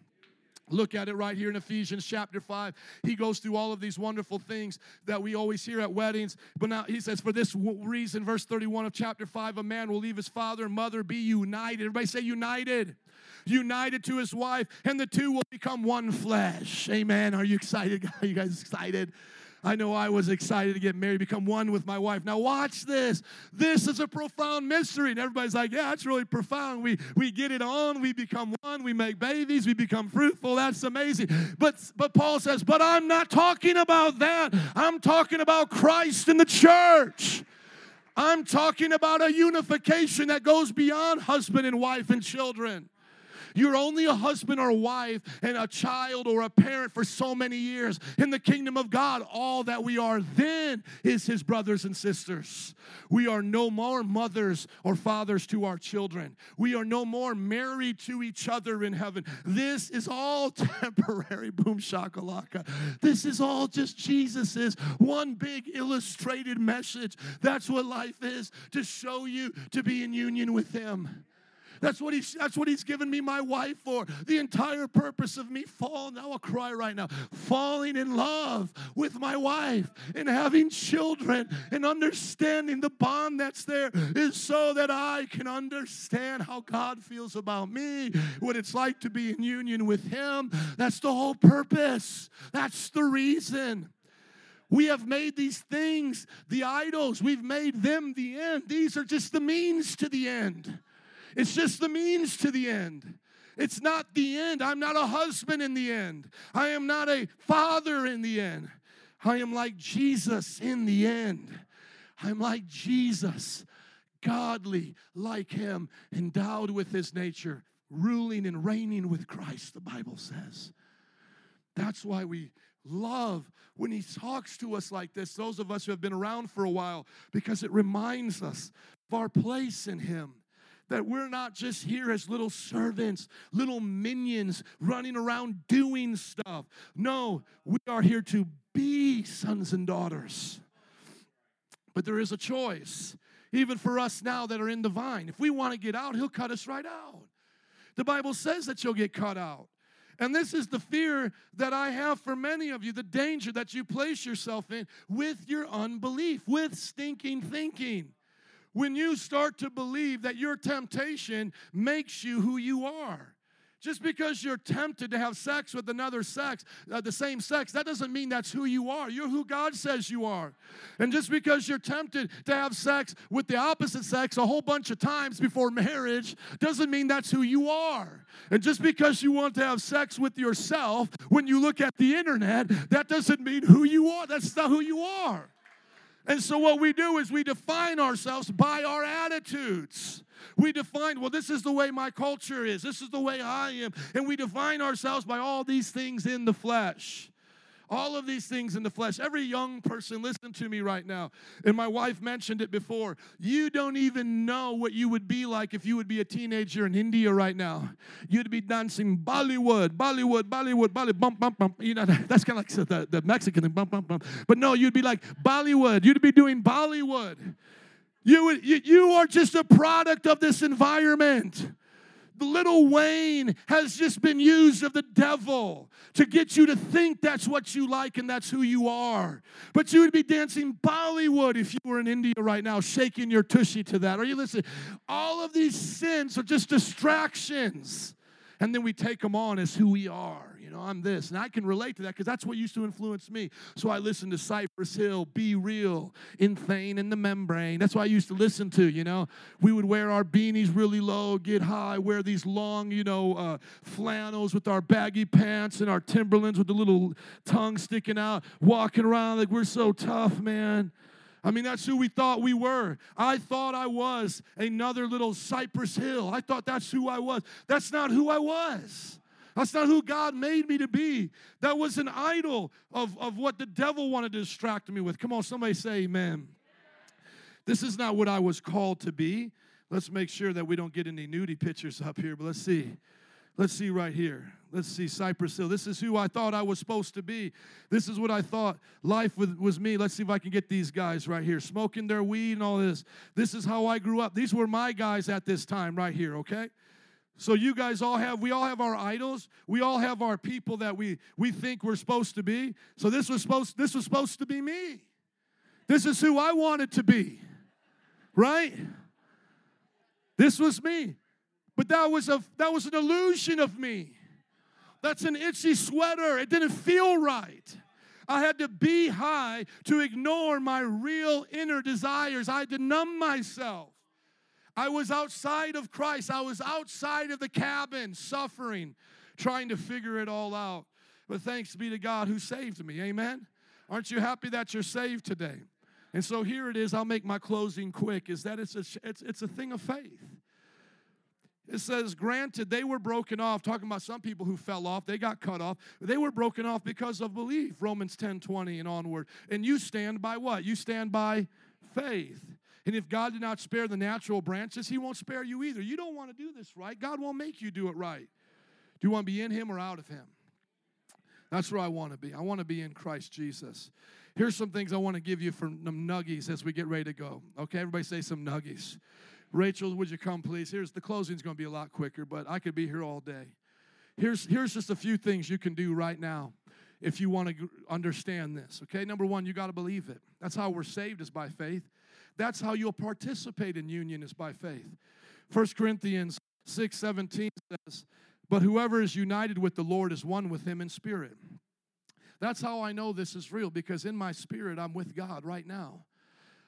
Look at it right here in Ephesians chapter 5. He goes through all of these wonderful things that we always hear at weddings. But now he says, For this reason, verse 31 of chapter 5, a man will leave his father and mother, be united. Everybody say united. United to his wife, and the two will become one flesh. Amen. Are you excited? (laughs) Are you guys excited? I know I was excited to get married, become one with my wife. Now watch this. This is a profound mystery. And everybody's like, yeah, it's really profound. We we get it on, we become one, we make babies, we become fruitful. That's amazing. But but Paul says, but I'm not talking about that. I'm talking about Christ and the church. I'm talking about a unification that goes beyond husband and wife and children. You're only a husband or a wife and a child or a parent for so many years. In the kingdom of God, all that we are then is his brothers and sisters. We are no more mothers or fathers to our children. We are no more married to each other in heaven. This is all (laughs) temporary. Boom shakalaka. This is all just Jesus's one big illustrated message. That's what life is to show you to be in union with him. That's what he's that's what he's given me my wife for. The entire purpose of me falling, now I'll cry right now, falling in love with my wife and having children and understanding the bond that's there is so that I can understand how God feels about me, what it's like to be in union with him. That's the whole purpose. That's the reason. We have made these things the idols. We've made them the end. These are just the means to the end. It's just the means to the end. It's not the end. I'm not a husband in the end. I am not a father in the end. I am like Jesus in the end. I'm like Jesus, godly like him, endowed with his nature, ruling and reigning with Christ, the Bible says. That's why we love when he talks to us like this, those of us who have been around for a while, because it reminds us of our place in him that we're not just here as little servants, little minions running around doing stuff. No, we are here to be sons and daughters. But there is a choice, even for us now that are in the vine. If we want to get out, He'll cut us right out. The Bible says that you'll get cut out. And this is the fear that I have for many of you, the danger that you place yourself in with your unbelief, with stinking thinking. When you start to believe that your temptation makes you who you are. Just because you're tempted to have sex with another sex, uh, the same sex, that doesn't mean that's who you are. You're who God says you are. And just because you're tempted to have sex with the opposite sex a whole bunch of times before marriage doesn't mean that's who you are. And just because you want to have sex with yourself when you look at the internet, that doesn't mean who you are. That's not who you are. And so, what we do is we define ourselves by our attitudes. We define, well, this is the way my culture is, this is the way I am. And we define ourselves by all these things in the flesh. All of these things in the flesh. Every young person, listen to me right now. And my wife mentioned it before. You don't even know what you would be like if you would be a teenager in India right now. You'd be dancing Bollywood, Bollywood, Bollywood, Bollywood, bump, bump, bump. You know, (laughs) that's kind of like the, the Mexican thing, bump, bump, bump. But no, you'd be like Bollywood. You'd be doing Bollywood. You, you, you are just a product of this environment. Lil Wayne has just been used of the devil to get you to think that's what you like and that's who you are. But you would be dancing Bollywood if you were in India right now, shaking your tushy to that. Are you listening? All of these sins are just distractions. And then we take them on as who we are know, I'm this. And I can relate to that because that's what used to influence me. So I listened to Cypress Hill, B-Real, Insane in the Membrane. That's what I used to listen to, you know. We would wear our beanies really low, get high, wear these long, you know, uh, flannels with our baggy pants and our Timberlands with the little tongue sticking out, walking around like we're so tough, man. I mean, that's who we thought we were. I thought I was another little Cypress Hill. I thought that's who I was. That's not who I was. That's not who God made me to be. That was an idol of, of what the devil wanted to distract me with. Come on, somebody say amen. This is not what I was called to be. Let's make sure that we don't get any nudie pictures up here, but let's see. Let's see right here. Let's see Cypress Hill. This is who I thought I was supposed to be. This is what I thought life was me. Let's see if I can get these guys right here smoking their weed and all this. This is how I grew up. These were my guys at this time right here, okay? So you guys all have we all have our idols. We all have our people that we we think we're supposed to be. So this was supposed this was supposed to be me. This is who I wanted to be. Right? This was me. But that was a that was an illusion of me. That's an itchy sweater. It didn't feel right. I had to be high to ignore my real inner desires. I had to numb myself. I was outside of Christ. I was outside of the cabin, suffering, trying to figure it all out. But thanks be to God who saved me. Amen. Aren't you happy that you're saved today? And so here it is. I'll make my closing quick. Is that it's a it's, it's a thing of faith. It says, granted, they were broken off, talking about some people who fell off, they got cut off. They were broken off because of belief, Romans 10 20 and onward. And you stand by what? You stand by faith. And if God did not spare the natural branches, He won't spare you either. You don't want to do this right. God won't make you do it right. Do you want to be in Him or out of Him? That's where I want to be. I want to be in Christ Jesus. Here's some things I want to give you for some nuggies as we get ready to go. Okay, everybody say some nuggies. Rachel, would you come, please? Here's the closing's going to be a lot quicker, but I could be here all day. Here's, here's just a few things you can do right now if you want to understand this. Okay, number one, you got to believe it. That's how we're saved is by faith. That's how you'll participate in union is by faith. 1 Corinthians 6 17 says, But whoever is united with the Lord is one with him in spirit. That's how I know this is real because in my spirit, I'm with God right now.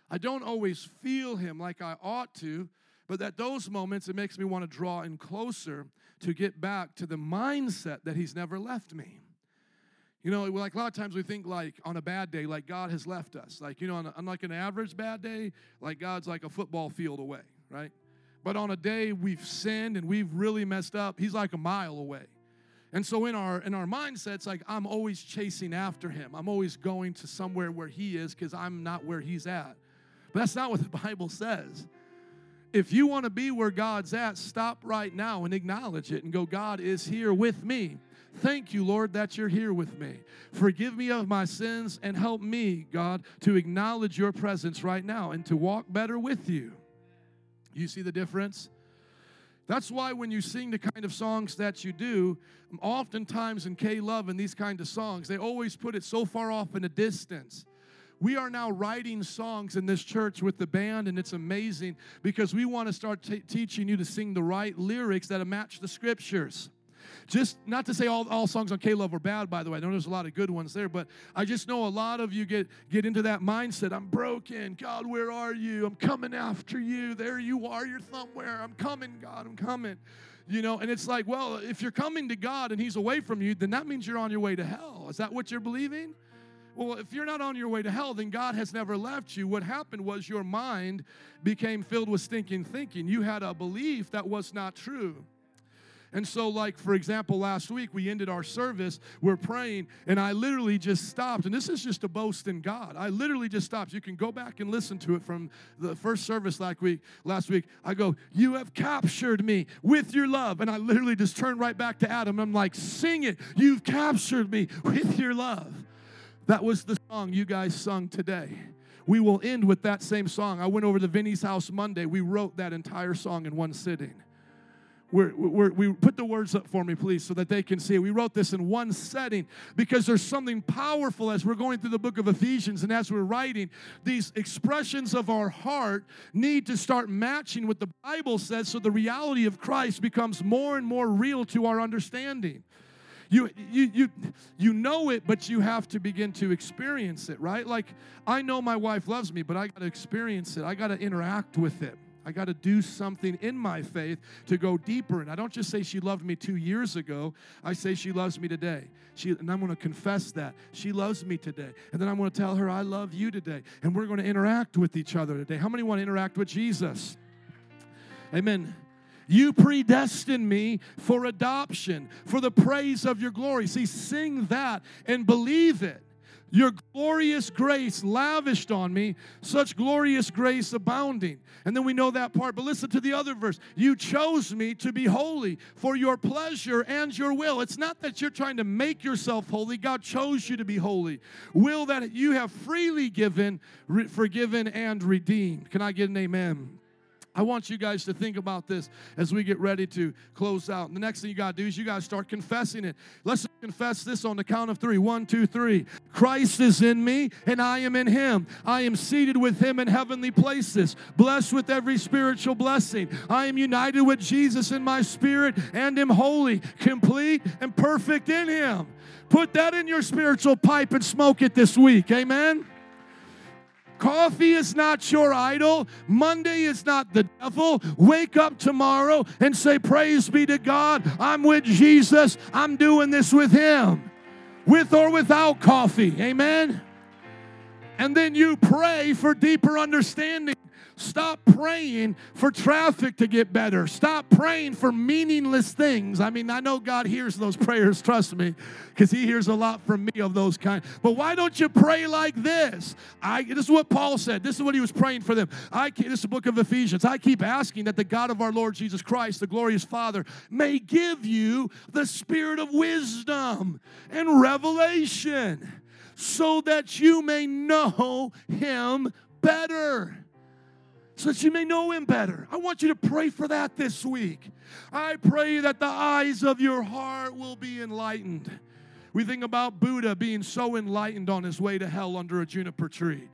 I don't always feel Him like I ought to, but at those moments, it makes me want to draw in closer to get back to the mindset that He's never left me. You know, like a lot of times we think like on a bad day, like God has left us. Like, you know, on, a, on like an average bad day, like God's like a football field away, right? But on a day we've sinned and we've really messed up, he's like a mile away. And so in our in our mindsets, like I'm always chasing after him. I'm always going to somewhere where he is because I'm not where he's at. But that's not what the Bible says. If you want to be where God's at, stop right now and acknowledge it and go, God is here with me. Thank you, Lord, that you're here with me. Forgive me of my sins and help me, God, to acknowledge your presence right now and to walk better with you. You see the difference? That's why when you sing the kind of songs that you do, oftentimes in K Love and these kind of songs, they always put it so far off in a distance. We are now writing songs in this church with the band, and it's amazing because we want to start t- teaching you to sing the right lyrics that match the scriptures. just not to say all, all songs on K-Love are bad, by the way. I know there's a lot of good ones there, but I just know a lot of you get, get into that mindset. I'm broken. God, where are you? I'm coming after you. There you are. You're somewhere. I'm coming, God. I'm coming. You know, and it's like, well, if you're coming to God and He's away from you, then that means you're on your way to hell. Is that what you're believing? Well, if you're not on your way to hell, then God has never left you. What happened was your mind became filled with stinking thinking. You had a belief that was not true. And so, like, for example, last week we ended our service, we're praying, and I literally just stopped. And this is just a boast in God. I literally just stopped. You can go back and listen to it from the first service last week. Last week, I go, You have captured me with your love. And I literally just turned right back to Adam. I'm like, Sing it. You've captured me with your love. That was the song you guys sung today. We will end with that same song. I went over to Vinny's house Monday. We wrote that entire song in one sitting. We're, we're, we put the words up for me, please, so that they can see. We wrote this in one setting because there's something powerful as we're going through the book of Ephesians and as we're writing. These expressions of our heart need to start matching what the Bible says so the reality of Christ becomes more and more real to our understanding. You, you, you, you know it, but you have to begin to experience it, right? Like, I know my wife loves me, but I got to experience it. I got to interact with it. I got to do something in my faith to go deeper. And I don't just say she loved me two years ago, I say she loves me today. She, and I'm going to confess that. She loves me today. And then I'm going to tell her, I love you today. And we're going to interact with each other today. How many want to interact with Jesus? Amen. You predestined me for adoption, for the praise of your glory. See, sing that and believe it. Your glorious grace lavished on me, such glorious grace abounding. And then we know that part, but listen to the other verse. You chose me to be holy for your pleasure and your will. It's not that you're trying to make yourself holy, God chose you to be holy. Will that you have freely given, forgiven, and redeemed. Can I get an amen? I want you guys to think about this as we get ready to close out. And the next thing you got to do is you got to start confessing it. Let's confess this on the count of three. One, two, three. Christ is in me, and I am in him. I am seated with him in heavenly places, blessed with every spiritual blessing. I am united with Jesus in my spirit and am holy, complete, and perfect in him. Put that in your spiritual pipe and smoke it this week. Amen. Coffee is not your idol. Monday is not the devil. Wake up tomorrow and say, Praise be to God. I'm with Jesus. I'm doing this with Him, with or without coffee. Amen. And then you pray for deeper understanding Stop praying for traffic to get better. Stop praying for meaningless things. I mean, I know God hears those prayers, trust me, because He hears a lot from me of those kind. But why don't you pray like this? I, this is what Paul said. This is what he was praying for them. I, this is the book of Ephesians. I keep asking that the God of our Lord Jesus Christ, the glorious Father, may give you the spirit of wisdom and revelation so that you may know Him better so that you may know him better. I want you to pray for that this week. I pray that the eyes of your heart will be enlightened. We think about Buddha being so enlightened on his way to hell under a juniper tree.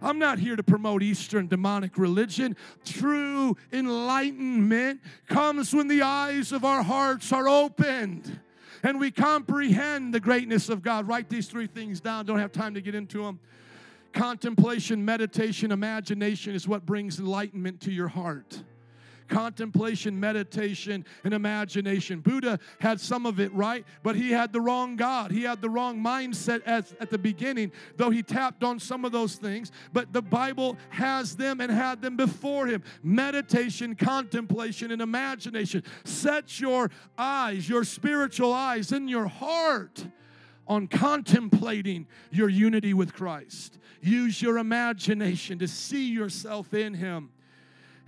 I'm not here to promote Eastern demonic religion. True enlightenment comes when the eyes of our hearts are opened and we comprehend the greatness of God. Write these three things down. Don't have time to get into them. Contemplation, meditation, imagination is what brings enlightenment to your heart. Contemplation, meditation, and imagination. Buddha had some of it right, but he had the wrong God. He had the wrong mindset at, at the beginning, though he tapped on some of those things. But the Bible has them and had them before him meditation, contemplation, and imagination. Set your eyes, your spiritual eyes, in your heart on contemplating your unity with Christ. Use your imagination to see yourself in Him.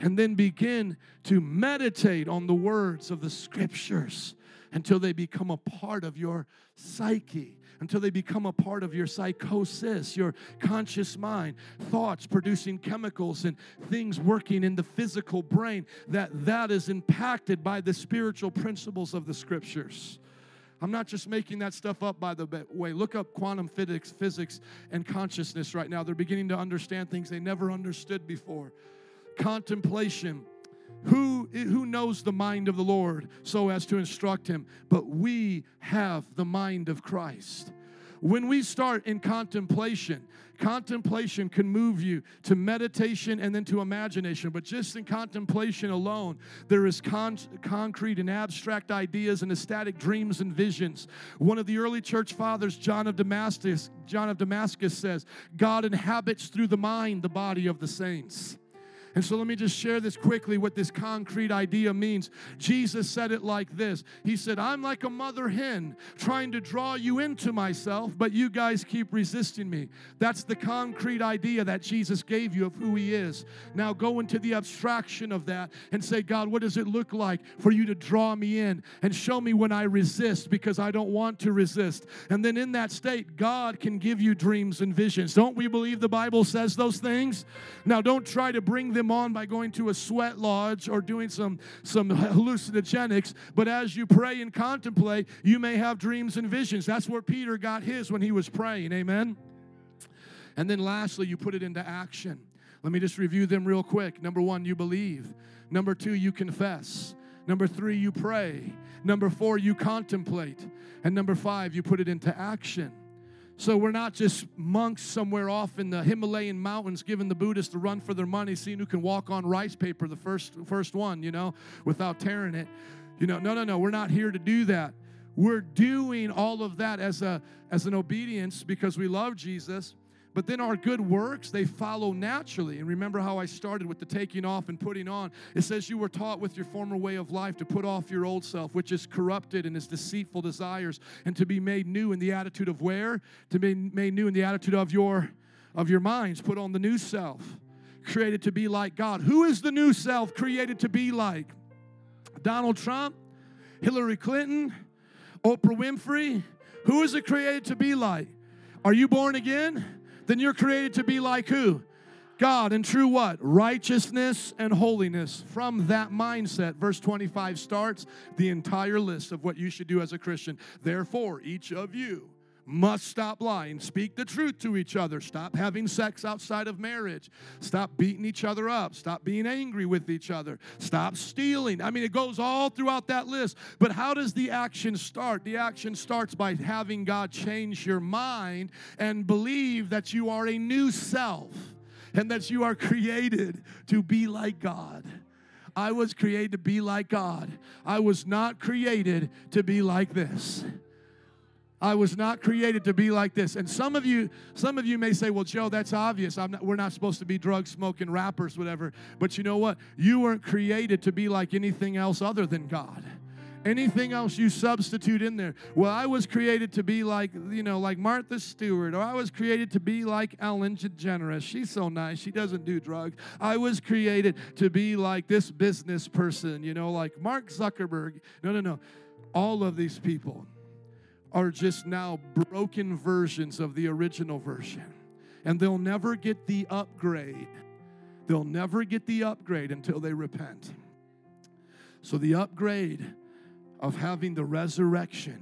And then begin to meditate on the words of the scriptures until they become a part of your psyche, until they become a part of your psychosis, your conscious mind, thoughts producing chemicals and things working in the physical brain, that that is impacted by the spiritual principles of the scriptures. I'm not just making that stuff up, by the way. Look up quantum physics, physics and consciousness right now. They're beginning to understand things they never understood before. Contemplation, Who, who knows the mind of the Lord so as to instruct him? But we have the mind of Christ. When we start in contemplation, contemplation can move you to meditation and then to imagination. But just in contemplation alone, there is con- concrete and abstract ideas and ecstatic dreams and visions. One of the early church fathers, John of Damascus, John of Damascus says, God inhabits through the mind the body of the saints. And so let me just share this quickly what this concrete idea means. Jesus said it like this He said, I'm like a mother hen trying to draw you into myself, but you guys keep resisting me. That's the concrete idea that Jesus gave you of who He is. Now go into the abstraction of that and say, God, what does it look like for you to draw me in and show me when I resist because I don't want to resist? And then in that state, God can give you dreams and visions. Don't we believe the Bible says those things? Now don't try to bring them on by going to a sweat lodge or doing some, some (laughs) hallucinogenics, but as you pray and contemplate, you may have dreams and visions. That's where Peter got his when he was praying. Amen. And then lastly, you put it into action. Let me just review them real quick. Number one, you believe. Number two, you confess. Number three, you pray. Number four, you contemplate. And number five, you put it into action. So we're not just monks somewhere off in the Himalayan mountains giving the Buddhists a run for their money, seeing who can walk on rice paper, the first first one, you know, without tearing it. You know, no, no, no, we're not here to do that. We're doing all of that as a as an obedience because we love Jesus. But then our good works, they follow naturally. And remember how I started with the taking off and putting on. It says you were taught with your former way of life to put off your old self, which is corrupted and its deceitful desires, and to be made new in the attitude of where? To be made new in the attitude of your of your minds. Put on the new self, created to be like God. Who is the new self created to be like? Donald Trump, Hillary Clinton, Oprah Winfrey. Who is it created to be like? Are you born again? Then you're created to be like who? God and true what? Righteousness and holiness. From that mindset, verse 25 starts the entire list of what you should do as a Christian. Therefore, each of you must stop lying, speak the truth to each other, stop having sex outside of marriage, stop beating each other up, stop being angry with each other, stop stealing. I mean, it goes all throughout that list. But how does the action start? The action starts by having God change your mind and believe that you are a new self and that you are created to be like God. I was created to be like God. I was not created to be like this. I was not created to be like this. And some of you, some of you may say, "Well, Joe, that's obvious. Not, we're not supposed to be drug smoking rappers, whatever." But you know what? You weren't created to be like anything else other than God. Anything else you substitute in there. Well, I was created to be like, you know, like Martha Stewart, or I was created to be like Ellen DeGeneres. She's so nice. She doesn't do drugs. I was created to be like this business person, you know, like Mark Zuckerberg. No, no, no. All of these people are just now broken versions of the original version. And they'll never get the upgrade. They'll never get the upgrade until they repent. So, the upgrade of having the resurrection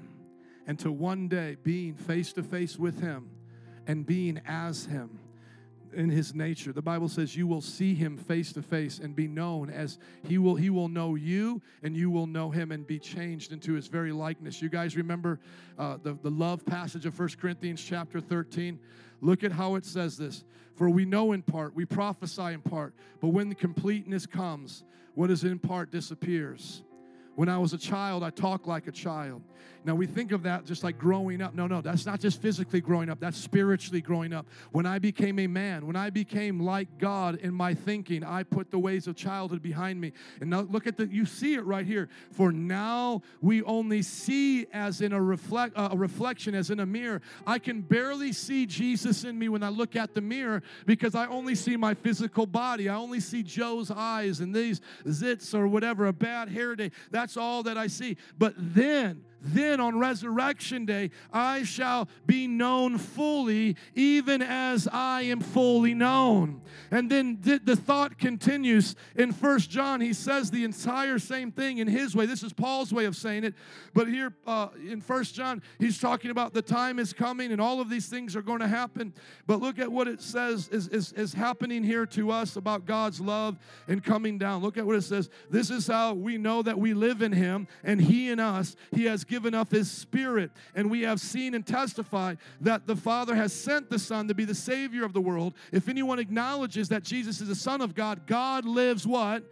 and to one day being face to face with Him and being as Him in his nature. The Bible says you will see him face to face and be known as he will he will know you and you will know him and be changed into his very likeness. You guys remember uh, the, the love passage of First Corinthians chapter 13? Look at how it says this. For we know in part, we prophesy in part, but when the completeness comes, what is in part disappears. When I was a child, I talked like a child. Now we think of that just like growing up. No, no, that's not just physically growing up, that's spiritually growing up. When I became a man, when I became like God in my thinking, I put the ways of childhood behind me. And now look at the you see it right here. For now we only see as in a reflect uh, a reflection as in a mirror. I can barely see Jesus in me when I look at the mirror because I only see my physical body. I only see Joe's eyes and these zits or whatever, a bad hair day. That's all that I see. But then then on resurrection day, I shall be known fully, even as I am fully known. And then the thought continues in First John. He says the entire same thing in his way. This is Paul's way of saying it. But here uh, in First John, he's talking about the time is coming and all of these things are going to happen. But look at what it says is, is, is happening here to us about God's love and coming down. Look at what it says. This is how we know that we live in him and he in us. He has given up his spirit. And we have seen and testified that the Father has sent the Son to be the Savior of the world. If anyone acknowledges that Jesus is the Son of God, God lives what?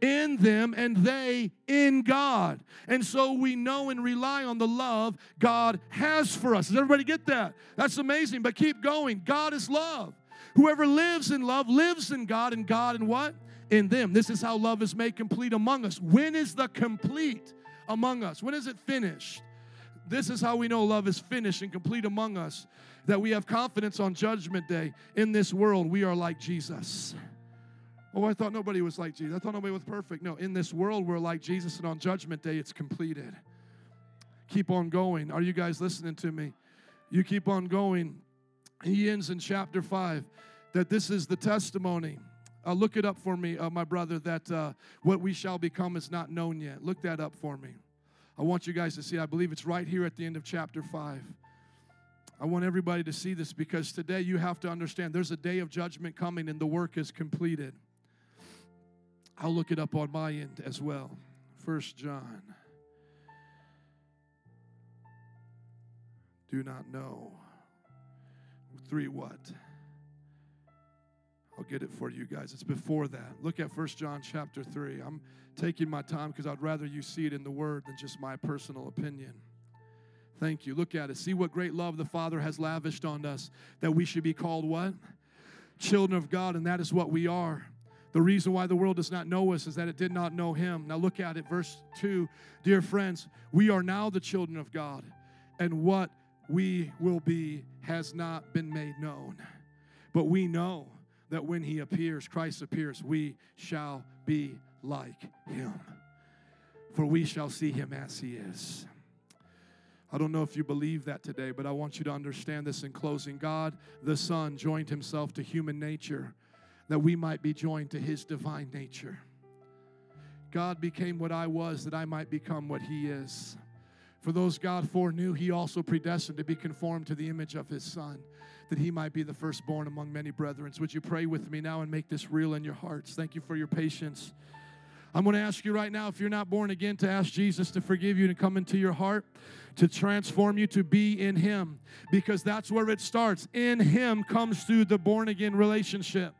in them and they in God. And so we know and rely on the love God has for us. Does everybody get that? That's amazing, but keep going. God is love. Whoever lives in love lives in God and God in what? In them. This is how love is made complete among us. When is the complete among us? When is it finished? This is how we know love is finished and complete among us. That we have confidence on judgment day. In this world, we are like Jesus. Oh, I thought nobody was like Jesus. I thought nobody was perfect. No, in this world, we're like Jesus, and on judgment day, it's completed. Keep on going. Are you guys listening to me? You keep on going. He ends in chapter 5 that this is the testimony. Uh, look it up for me, uh, my brother, that uh, what we shall become is not known yet. Look that up for me. I want you guys to see. I believe it's right here at the end of chapter 5. I want everybody to see this because today you have to understand there's a day of judgment coming and the work is completed. I'll look it up on my end as well. First John. Do not know. Three what? I'll get it for you guys. It's before that. Look at First John chapter 3. I'm taking my time because I'd rather you see it in the Word than just my personal opinion. Thank you. Look at it. See what great love the Father has lavished on us that we should be called what? Children of God, and that is what we are. The reason why the world does not know us is that it did not know him. Now look at it, verse 2. Dear friends, we are now the children of God, and what we will be has not been made known. But we know that when he appears, Christ appears, we shall be like him. For we shall see him as he is. I don't know if you believe that today, but I want you to understand this in closing. God, the Son, joined himself to human nature that we might be joined to his divine nature. God became what I was that I might become what he is. For those God foreknew, he also predestined to be conformed to the image of his Son, that he might be the firstborn among many brethren. Would you pray with me now and make this real in your hearts? Thank you for your patience. I'm going to ask you right now, if you're not born again, to ask Jesus to forgive you and come into your heart, to transform you to be in Him, because that's where it starts. In Him comes through the born again relationship.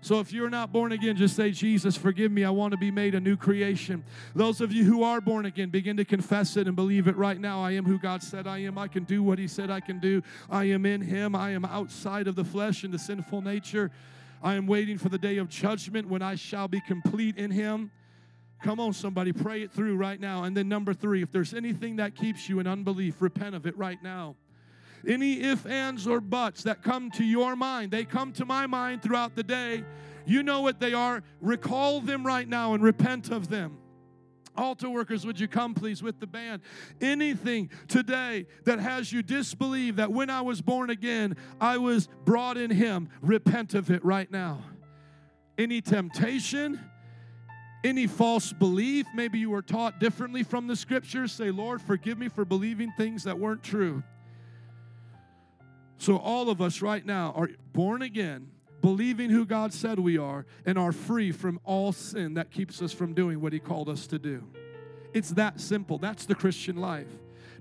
So if you're not born again, just say, Jesus, forgive me. I want to be made a new creation. Those of you who are born again, begin to confess it and believe it right now. I am who God said I am. I can do what He said I can do. I am in Him. I am outside of the flesh and the sinful nature. I am waiting for the day of judgment when I shall be complete in Him. Come on, somebody, pray it through right now. And then, number three, if there's anything that keeps you in unbelief, repent of it right now. Any if, ands, or buts that come to your mind, they come to my mind throughout the day. You know what they are. Recall them right now and repent of them. Altar workers, would you come please with the band? Anything today that has you disbelieve that when I was born again, I was brought in Him, repent of it right now. Any temptation, any false belief, maybe you were taught differently from the scriptures, say, Lord, forgive me for believing things that weren't true. So, all of us right now are born again, believing who God said we are, and are free from all sin that keeps us from doing what He called us to do. It's that simple. That's the Christian life.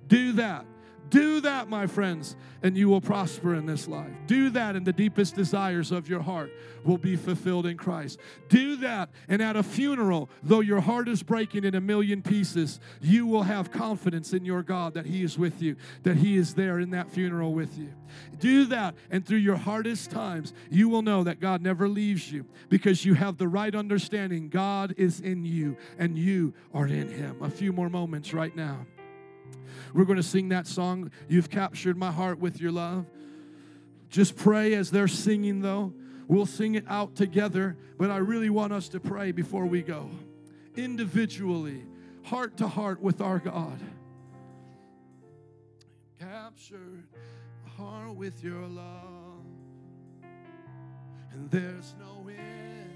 Do that. Do that, my friends, and you will prosper in this life. Do that, and the deepest desires of your heart will be fulfilled in Christ. Do that, and at a funeral, though your heart is breaking in a million pieces, you will have confidence in your God that He is with you, that He is there in that funeral with you. Do that, and through your hardest times, you will know that God never leaves you because you have the right understanding. God is in you, and you are in Him. A few more moments right now. We're going to sing that song, You've Captured My Heart with Your Love. Just pray as they're singing, though. We'll sing it out together, but I really want us to pray before we go. Individually, heart to heart with our God. captured my heart with your love. And there's no end.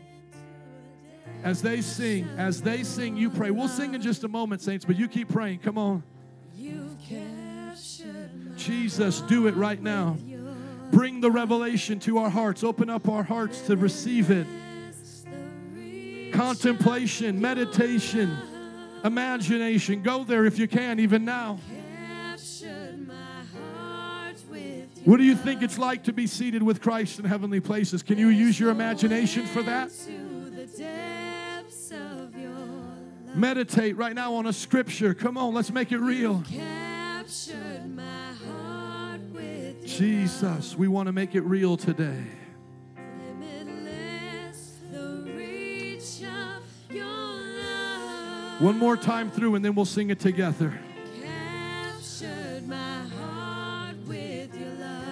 As they sing, as they sing, you pray. We'll sing in just a moment, saints, but you keep praying. Come on. Jesus, do it right now. Bring the revelation to our hearts. Open up our hearts to receive it. Contemplation, meditation, imagination. Go there if you can, even now. What do you think it's like to be seated with Christ in heavenly places? Can you use your imagination for that? Meditate right now on a scripture. Come on, let's make it real. Jesus, we want to make it real today. One more time through, and then we'll sing it together.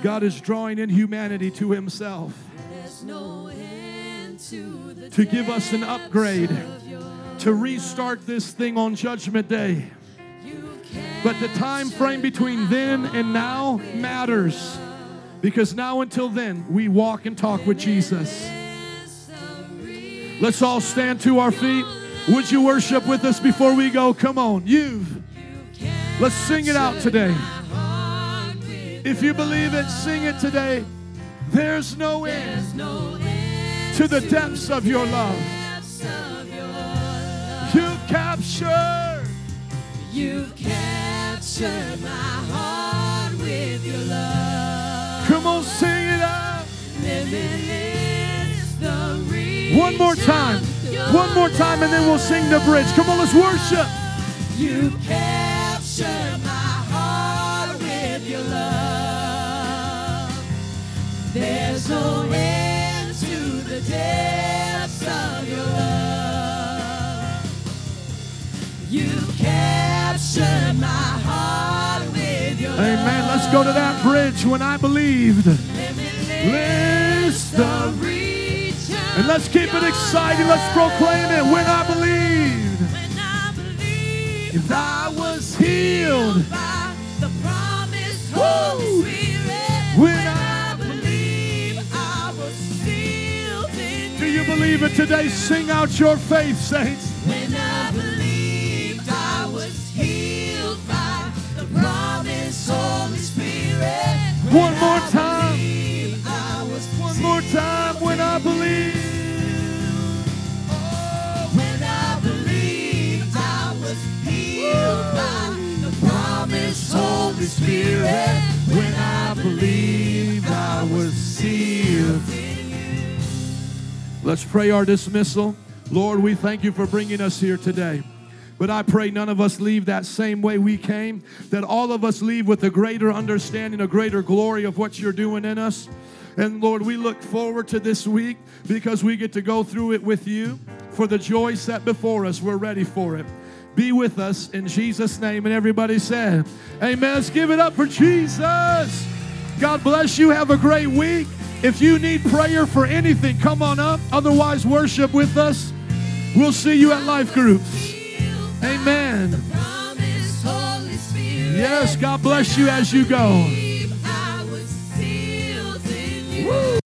God is drawing in humanity to Himself to give us an upgrade, to restart this thing on Judgment Day. But the time frame between then and now matters because now until then, we walk and talk with Jesus. Let's all stand to our feet. Would you worship with us before we go? Come on, you. Let's sing it out today. If you believe it, sing it today. There's no end to the depths of your love. You've captured. You've captured my heart with your love. Come on, sing it out. Limitless the reach One more time. One more time, and then we'll sing the bridge. Come on, let's worship. You captured Amen. Let's go to that bridge when I believed. The reach And let's keep it exciting. Let's proclaim it when I believed. When I believe If I was healed, by the promised Holy! Spirit. When I believe I was sealed in do you believe it today? Sing out your faith, saints. One more time. Believe One more time when I believed. When I believe I was healed by the promised Holy Spirit. When I believed I was sealed. Let's pray our dismissal. Lord, we thank you for bringing us here today. But I pray none of us leave that same way we came, that all of us leave with a greater understanding, a greater glory of what you're doing in us. And Lord, we look forward to this week because we get to go through it with you. For the joy set before us, we're ready for it. Be with us in Jesus' name. And everybody said, Amen. Let's give it up for Jesus. God bless you. Have a great week. If you need prayer for anything, come on up. Otherwise, worship with us. We'll see you at life groups. Amen. Promise, Spirit, yes, God bless you as you go. Woo.